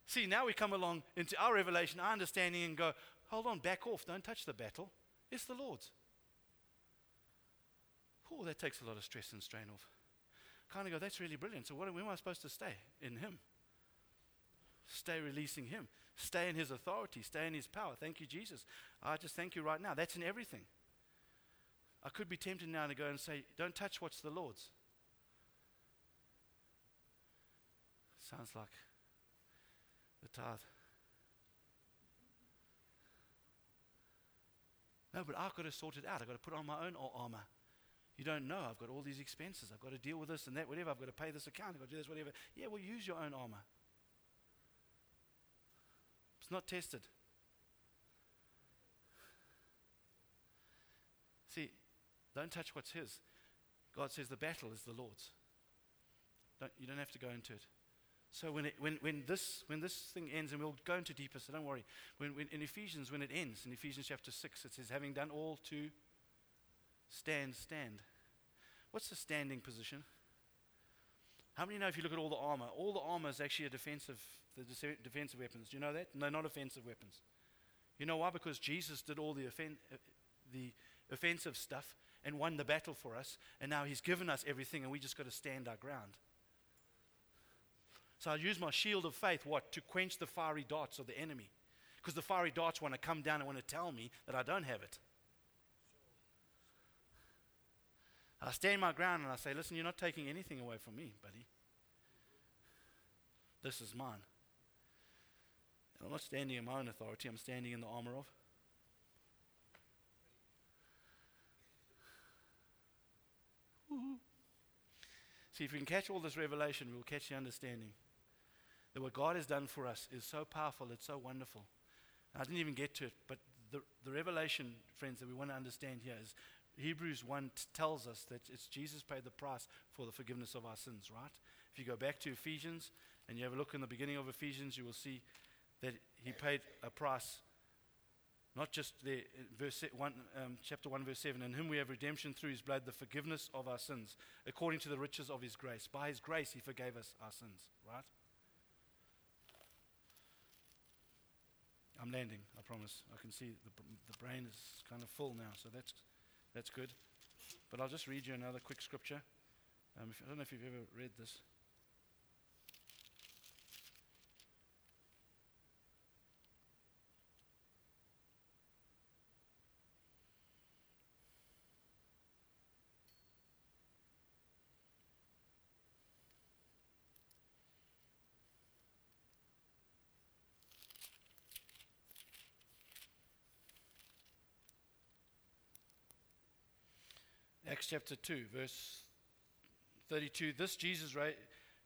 See, now we come along into our revelation, our understanding, and go, hold on, back off, don't touch the battle. It's the Lord's. Oh, that takes a lot of stress and strain off. Kind of go, that's really brilliant. So, what, where am I supposed to stay? In Him. Stay releasing Him. Stay in His authority. Stay in His power. Thank you, Jesus. I just thank you right now. That's in everything. I could be tempted now to go and say, don't touch what's the Lord's. Sounds like the tithe. No, but I've got to sort it out. I've got to put on my own armor. You don't know. I've got all these expenses. I've got to deal with this and that, whatever. I've got to pay this account. I've got to do this, whatever. Yeah, well, use your own armor. It's not tested. See, don't touch what's His. God says the battle is the Lord's. Don't, you don't have to go into it. So when, it, when, when, this, when this thing ends, and we'll go into deeper, so don't worry. When, when, in Ephesians, when it ends, in Ephesians chapter 6, it says, having done all to stand, stand. What's the standing position? How many know if you look at all the armor, all the armor is actually a defensive, the defensive weapons. Do you know that? No, not offensive weapons. You know why? Because Jesus did all the, offen- uh, the offensive stuff and won the battle for us, and now He's given us everything, and we just got to stand our ground. So I use my shield of faith, what? To quench the fiery darts of the enemy. Because the fiery darts want to come down and want to tell me that I don't have it. I stand my ground and I say, listen, you're not taking anything away from me, buddy. This is mine. And I'm not standing in my own authority, I'm standing in the armor of. See, if we can catch all this revelation, we'll catch the understanding that what God has done for us is so powerful, it's so wonderful. I didn't even get to it, but the, the revelation, friends, that we want to understand here is Hebrews 1 t- tells us that it's Jesus paid the price for the forgiveness of our sins, right? If you go back to Ephesians and you have a look in the beginning of Ephesians, you will see that he paid a price Not just the verse one, um, chapter 1, verse 7. In whom we have redemption through his blood, the forgiveness of our sins, according to the riches of his grace. By his grace, he forgave us our sins, right? I'm landing, I promise. I can see the, the brain is kind of full now, so that's, that's good. But I'll just read you another quick scripture. Um, if, I don't know if you've ever read this. Acts chapter 2, verse 32. This Jesus, ra-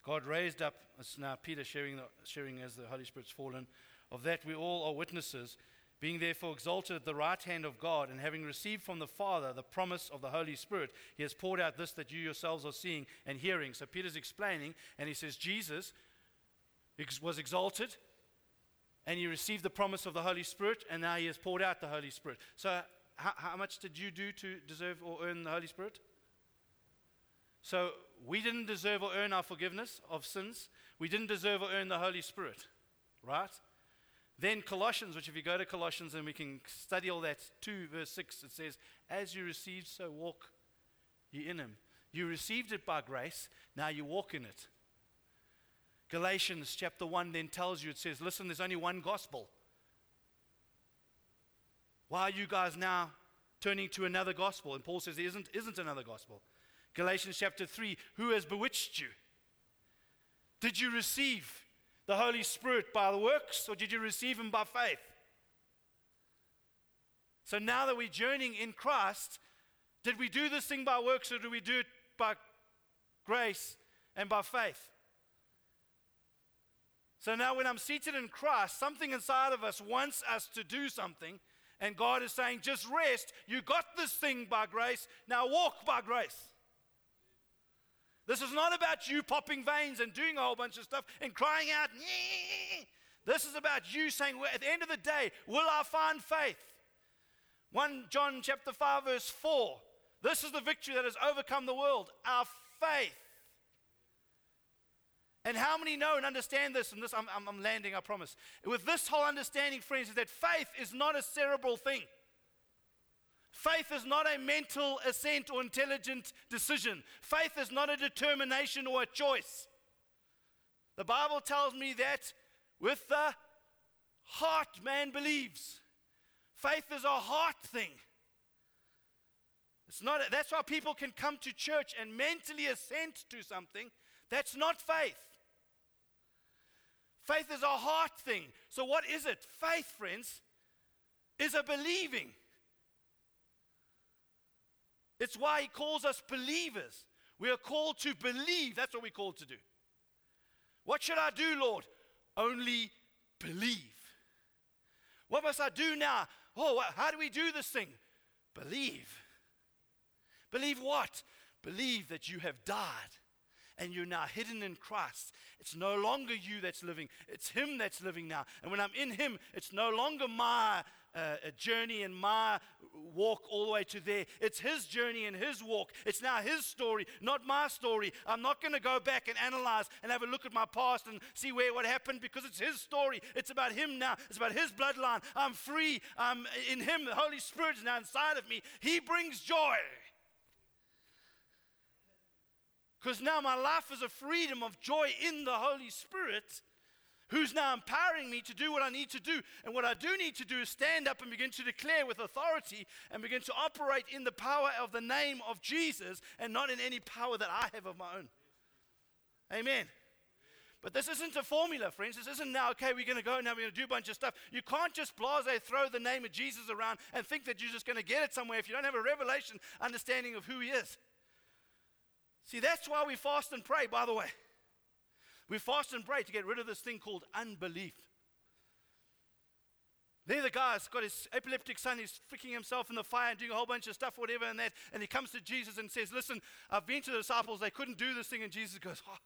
God raised up, it's now Peter sharing, the, sharing as the Holy Spirit's fallen, of that we all are witnesses, being therefore exalted at the right hand of God, and having received from the Father the promise of the Holy Spirit, he has poured out this that you yourselves are seeing and hearing. So Peter's explaining, and he says, Jesus was exalted, and he received the promise of the Holy Spirit, and now he has poured out the Holy Spirit. So how, how much did you do to deserve or earn the Holy Spirit? So we didn't deserve or earn our forgiveness of sins. We didn't deserve or earn the Holy Spirit, right? Then Colossians, which if you go to Colossians and we can study all that, 2 verse 6, it says, As you received, so walk ye in him. You received it by grace, now you walk in it. Galatians chapter 1 then tells you, it says, Listen, there's only one gospel. Why are you guys now turning to another gospel? And Paul says there isn't, isn't another gospel. Galatians chapter 3 Who has bewitched you? Did you receive the Holy Spirit by the works or did you receive Him by faith? So now that we're journeying in Christ, did we do this thing by works or did we do it by grace and by faith? So now, when I'm seated in Christ, something inside of us wants us to do something and God is saying, just rest. You got this thing by grace. Now walk by grace. This is not about you popping veins and doing a whole bunch of stuff and crying out. This is about you saying, at the end of the day, will I find faith? 1 John chapter 5, verse 4. This is the victory that has overcome the world, our faith. And how many know and understand this? And this, I'm, I'm, I'm landing, I promise. With this whole understanding, friends, is that faith is not a cerebral thing. Faith is not a mental assent or intelligent decision. Faith is not a determination or a choice. The Bible tells me that with the heart man believes. Faith is a heart thing. It's not, that's why people can come to church and mentally assent to something. That's not faith. Faith is a heart thing. So, what is it? Faith, friends, is a believing. It's why he calls us believers. We are called to believe. That's what we're called to do. What should I do, Lord? Only believe. What must I do now? Oh, how do we do this thing? Believe. Believe what? Believe that you have died and you're now hidden in Christ. It's no longer you that's living, it's Him that's living now. And when I'm in Him, it's no longer my uh, journey and my walk all the way to there. It's His journey and His walk. It's now His story, not my story. I'm not going to go back and analyze and have a look at my past and see where what happened because it's His story. It's about Him now. It's about His bloodline. I'm free. I'm in Him. The Holy Spirit is now inside of me. He brings joy. Because now my life is a freedom of joy in the Holy Spirit, who's now empowering me to do what I need to do. And what I do need to do is stand up and begin to declare with authority and begin to operate in the power of the name of Jesus and not in any power that I have of my own. Amen. But this isn't a formula, friends. This isn't now, okay, we're going to go now, we're going to do a bunch of stuff. You can't just blase throw the name of Jesus around and think that you're just going to get it somewhere if you don't have a revelation understanding of who he is. See, that's why we fast and pray, by the way. We fast and pray to get rid of this thing called unbelief. There, the guy's got his epileptic son, he's freaking himself in the fire and doing a whole bunch of stuff, whatever, and that. And he comes to Jesus and says, Listen, I've been to the disciples, they couldn't do this thing. And Jesus goes, oh,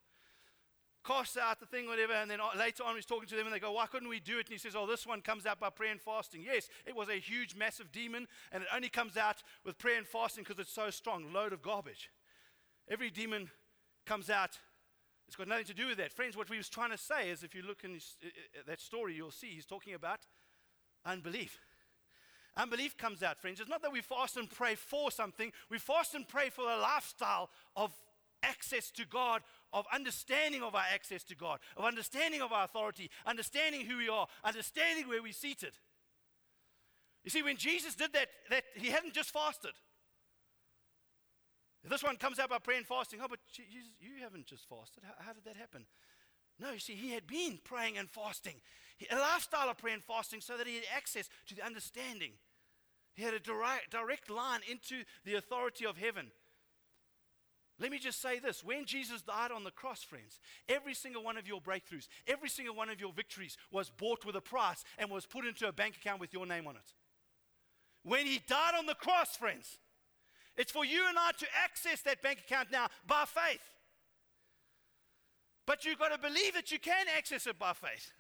casts out the thing, whatever, and then later on he's talking to them and they go, Why couldn't we do it? And he says, Oh, this one comes out by prayer and fasting. Yes, it was a huge, massive demon, and it only comes out with prayer and fasting because it's so strong. Load of garbage. Every demon comes out. It's got nothing to do with that. Friends, what he was trying to say is if you look in his, uh, uh, that story, you'll see he's talking about unbelief. Unbelief comes out, friends. It's not that we fast and pray for something, we fast and pray for a lifestyle of access to God, of understanding of our access to God, of understanding of our authority, understanding who we are, understanding where we're seated. You see, when Jesus did that, that he hadn't just fasted. This one comes out by prayer and fasting, oh, but Jesus, you haven't just fasted. How, how, did that happen? No, you see, he had been praying and fasting, a lifestyle of prayer and fasting, so that he had access to the understanding. He had a direct, direct line into the authority of heaven. Let me just say this when Jesus died on the cross, friends, every single one of your breakthroughs, every single one of your victories was bought with a price and was put into a bank account with your name on it. When he died on the cross, friends, it's for you and I to access that bank account now by faith. But you've got to believe that you can access it by faith.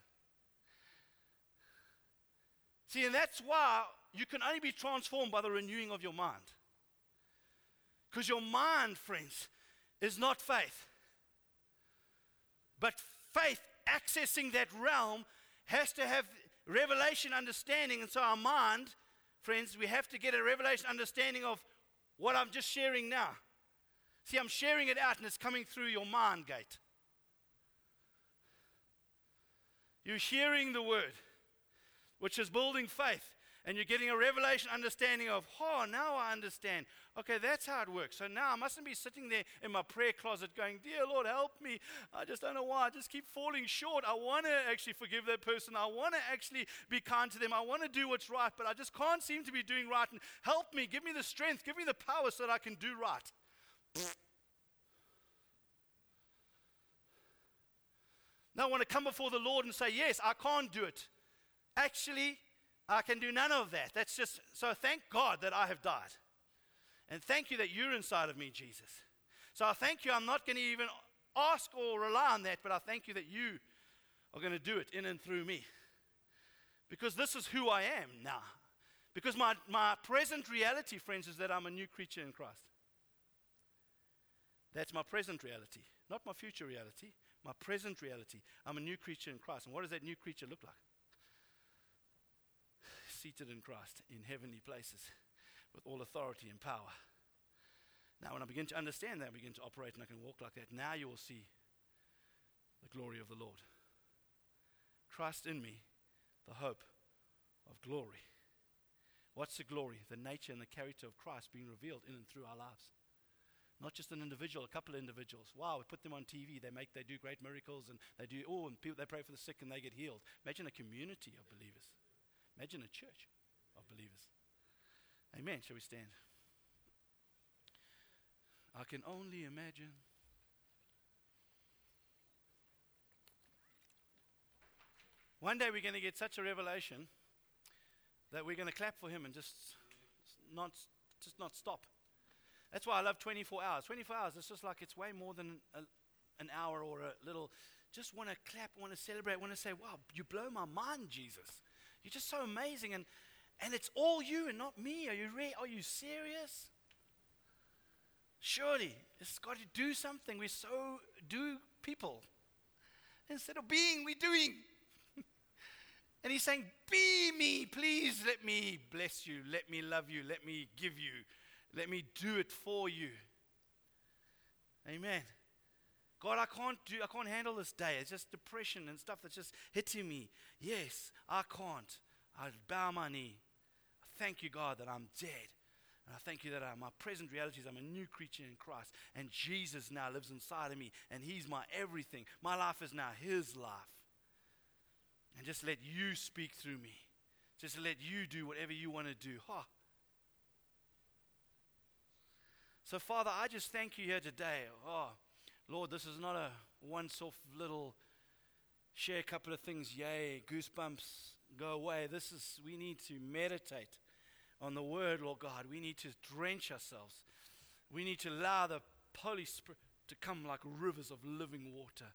See, and that's why you can only be transformed by the renewing of your mind. Because your mind, friends, is not faith. But faith, accessing that realm, has to have revelation understanding. And so, our mind, friends, we have to get a revelation understanding of what I'm just sharing now. See, I'm sharing it out and it's coming through your mind gate. You're hearing the word, which is building faith and you're getting a revelation understanding of, oh, now I understand. Okay, that's how it works. So now I mustn't be sitting there in my prayer closet going, Dear Lord, help me. I just don't know why. I just keep falling short. I want to actually forgive that person. I want to actually be kind to them. I want to do what's right, but I just can't seem to be doing right. And help me. Give me the strength. Give me the power so that I can do right. Now I want to come before the Lord and say, Yes, I can't do it. Actually, I can do none of that. That's just so thank God that I have died. And thank you that you're inside of me, Jesus. So I thank you. I'm not going to even ask or rely on that, but I thank you that you are going to do it in and through me. Because this is who I am now. Because my, my present reality, friends, is that I'm a new creature in Christ. That's my present reality, not my future reality, my present reality. I'm a new creature in Christ. And what does that new creature look like? seated in Christ in heavenly places with all authority and power. Now, when I begin to understand that, I begin to operate and I can walk like that. Now you will see the glory of the Lord. Christ in me, the hope of glory. What's the glory? The nature and the character of Christ being revealed in and through our lives. Not just an individual, a couple of individuals. Wow, we put them on TV, they make they do great miracles and they do oh and people they pray for the sick and they get healed. Imagine a community of believers. Imagine a church of believers. Amen. Shall we stand? I can only imagine. One day we're going to get such a revelation that we're going to clap for him and just not, just not stop. That's why I love 24 hours. 24 hours, it's just like it's way more than a, an hour or a little. Just want to clap, want to celebrate, want to say, wow, you blow my mind, Jesus. You're just so amazing. And, and it's all you and not me. Are you, re- are you serious? Surely, it's got to do something. We're so do people. Instead of being, we're doing. <laughs> and he's saying, Be me, please let me bless you, let me love you, let me give you, let me do it for you. Amen. God, I can't do, I can't handle this day. It's just depression and stuff that's just hitting me. Yes, I can't. I bow my knee. Thank you, God, that I'm dead. And I thank you that I, my present reality is I'm a new creature in Christ. And Jesus now lives inside of me. And He's my everything. My life is now His life. And just let you speak through me. Just let you do whatever you want to do. Huh. So, Father, I just thank you here today. Oh, Lord, this is not a once off little share a couple of things, yay, goosebumps, go away. This is, we need to meditate on the word, Lord God. We need to drench ourselves. We need to allow the Holy Spirit to come like rivers of living water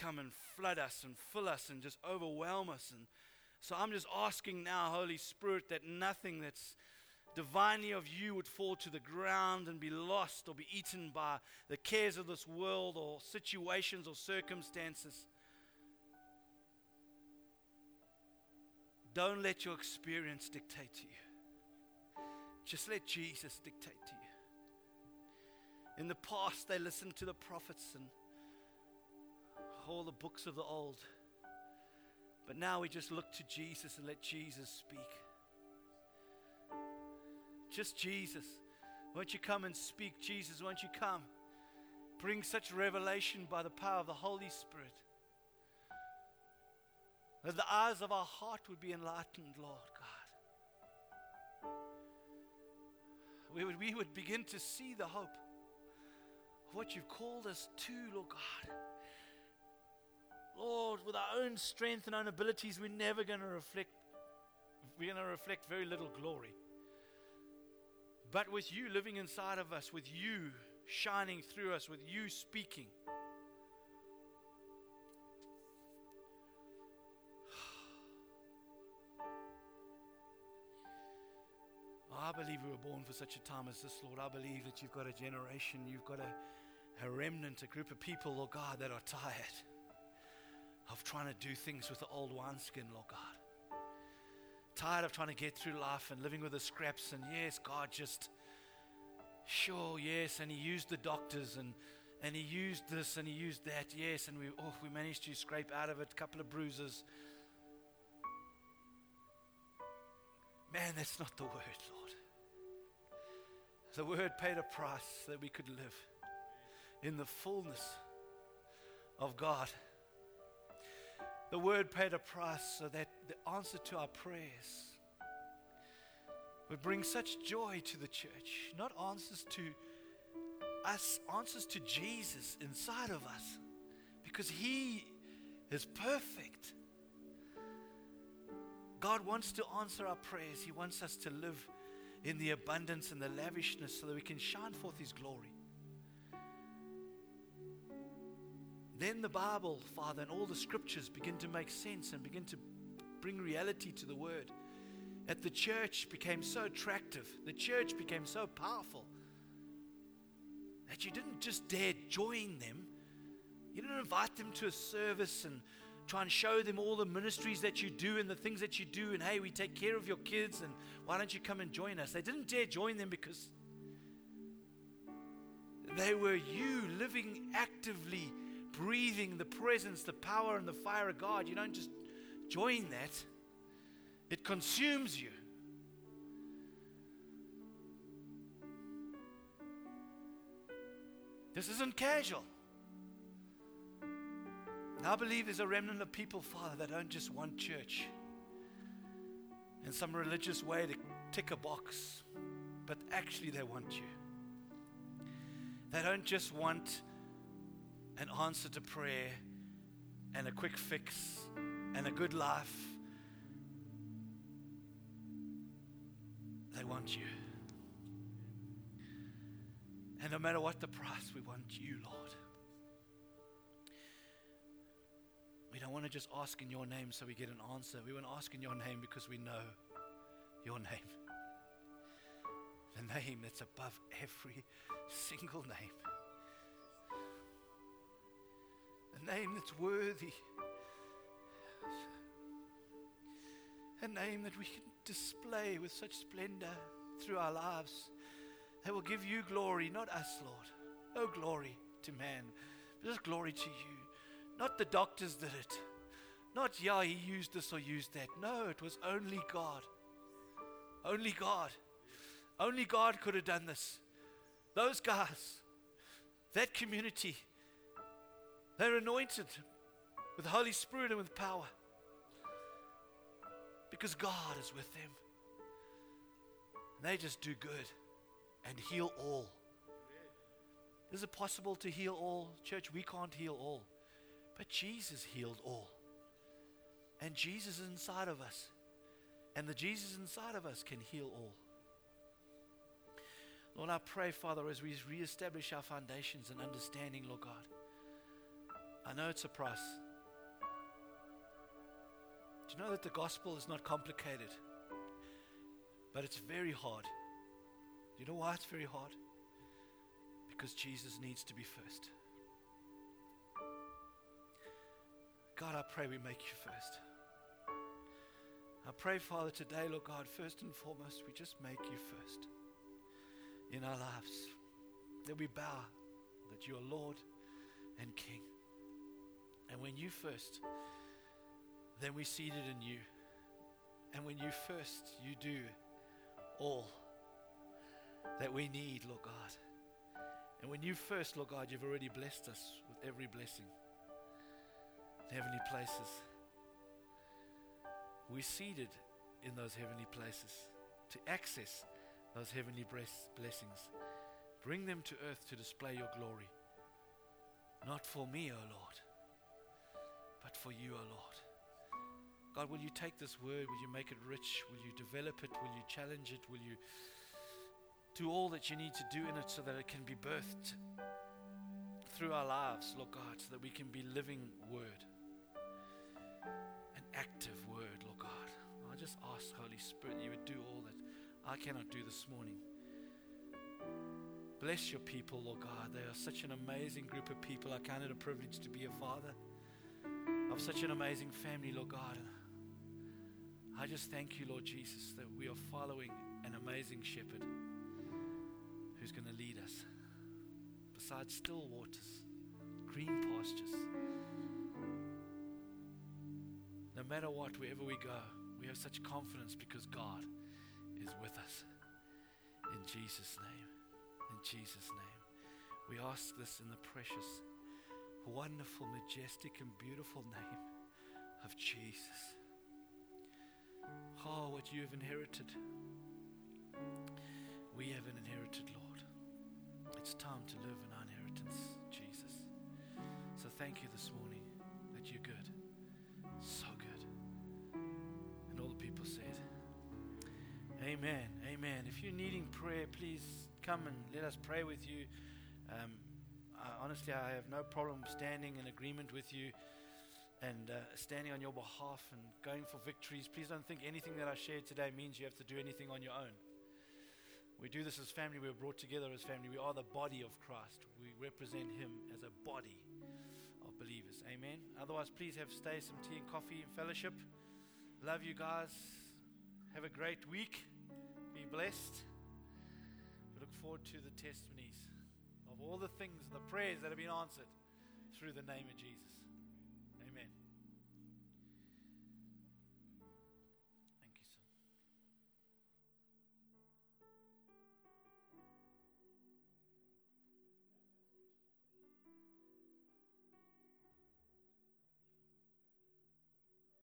come and flood us and fill us and just overwhelm us. And so I'm just asking now, Holy Spirit, that nothing that's divinely of you would fall to the ground and be lost or be eaten by the cares of this world or situations or circumstances. Don't let your experience dictate to you. Just let Jesus dictate to you. In the past, they listened to the prophets and all the books of the old. But now we just look to Jesus and let Jesus speak. Just Jesus. Won't you come and speak, Jesus? Won't you come? Bring such revelation by the power of the Holy Spirit. That the eyes of our heart would be enlightened, Lord God. We would, we would begin to see the hope of what you've called us to, Lord God. Lord, with our own strength and own abilities, we're never going to reflect, we're going to reflect very little glory. But with you living inside of us, with you shining through us, with you speaking, I believe we were born for such a time as this, Lord. I believe that you've got a generation, you've got a, a remnant, a group of people, Lord God, that are tired of trying to do things with the old wineskin, Lord God tired of trying to get through life and living with the scraps. And yes, God just, sure, yes. And He used the doctors and, and He used this and He used that, yes. And we, oh, we managed to scrape out of it a couple of bruises. Man, that's not the word, Lord. The word paid a price that we could live in the fullness of God. The word paid a price so that the answer to our prayers would bring such joy to the church. Not answers to us, answers to Jesus inside of us. Because He is perfect. God wants to answer our prayers. He wants us to live in the abundance and the lavishness so that we can shine forth His glory. then the Bible, Father, and all the scriptures begin to make sense and begin to bring reality to the word. That the church became so attractive, the church became so powerful that you didn't just dare join them, you didn't invite them to a service and try and show them all the ministries that you do and the things that you do, and hey, we take care of your kids, and why don't you come and join us? They didn't dare join them because they were you living actively breathing the presence, the power, and the fire of God. You don't just join that, it consumes you. This isn't casual. And I believe there's a remnant of people, Father, that don't just want church in some religious way to tick a box, but actually they want you. They don't just want an answer to prayer and a quick fix and a good life. They want you. And no matter what the price, we want you, Lord. We don't want to just ask in your name so we get an answer. We want to ask in your name because we know your name. The name that's above every single name. a name that's worthy, a name that we can display with such splendor through our lives that will give you glory, not us, Lord. No glory to man, but just glory to you. Not the doctors did it. Not, yeah, he used this or used that. No, it was only God. Only God. Only God could have done this. Those guys, that community, they're anointed with the Holy Spirit and with power because God is with them. And they just do good and heal all. Is it possible to heal all? Church, we can't heal all. But Jesus healed all. And Jesus is inside of us. And the Jesus inside of us can heal all. Lord, I pray, Father, as we reestablish our foundations and understanding, Lord God. I know it's a price. Do you know that the gospel is not complicated? But it's very hard. Do you know why it's very hard? Because Jesus needs to be first. God, I pray we make you first. I pray, Father, today, Lord God, first and foremost, we just make you first in our lives. That we bow that you are Lord and King. And when you first, then we seated in you. And when you first, you do all that we need, Lord God. And when you first, Lord God, you've already blessed us with every blessing in heavenly places. We're seated in those heavenly places to access those heavenly blessings. Bring them to earth to display your glory. Not for me, O oh Lord, but for you, O oh Lord. God, will you take this word? Will you make it rich? Will you develop it? Will you challenge it? Will you do all that you need to do in it so that it can be birthed through our lives, Lord God, so that we can be living word, active word, Lord God. I just ask, Holy Spirit, that you would do all that I cannot do this morning. Bless your people, Lord God. They are such an amazing group of people. I count it a privilege to be a father of such an amazing family, Lord God. I just thank you, Lord Jesus, that we are following an amazing shepherd who's going to lead us beside still waters, green pastures. Matter what, wherever we go, we have such confidence because God is with us. In Jesus' name. In Jesus' name. We ask this in the precious, wonderful, majestic, and beautiful name of Jesus. Oh, what you have inherited. We have an inherited, Lord. It's time to live in our inheritance, Jesus. So thank you this morning Amen. Amen. If you're needing prayer, please come and let us pray with you. Um, I, honestly, I have no problem standing in agreement with you and uh, standing on your behalf and going for victories. Please don't think anything that I shared today means you have to do anything on your own. We do this as family. We're brought together as family. We are the body of Christ. We represent Him as a body of believers. Amen. Otherwise, please have stay some tea and coffee and fellowship. Love you guys. Have a great week. Blessed. We look forward to the testimonies of all the things and the prayers that have been answered through the name of Jesus.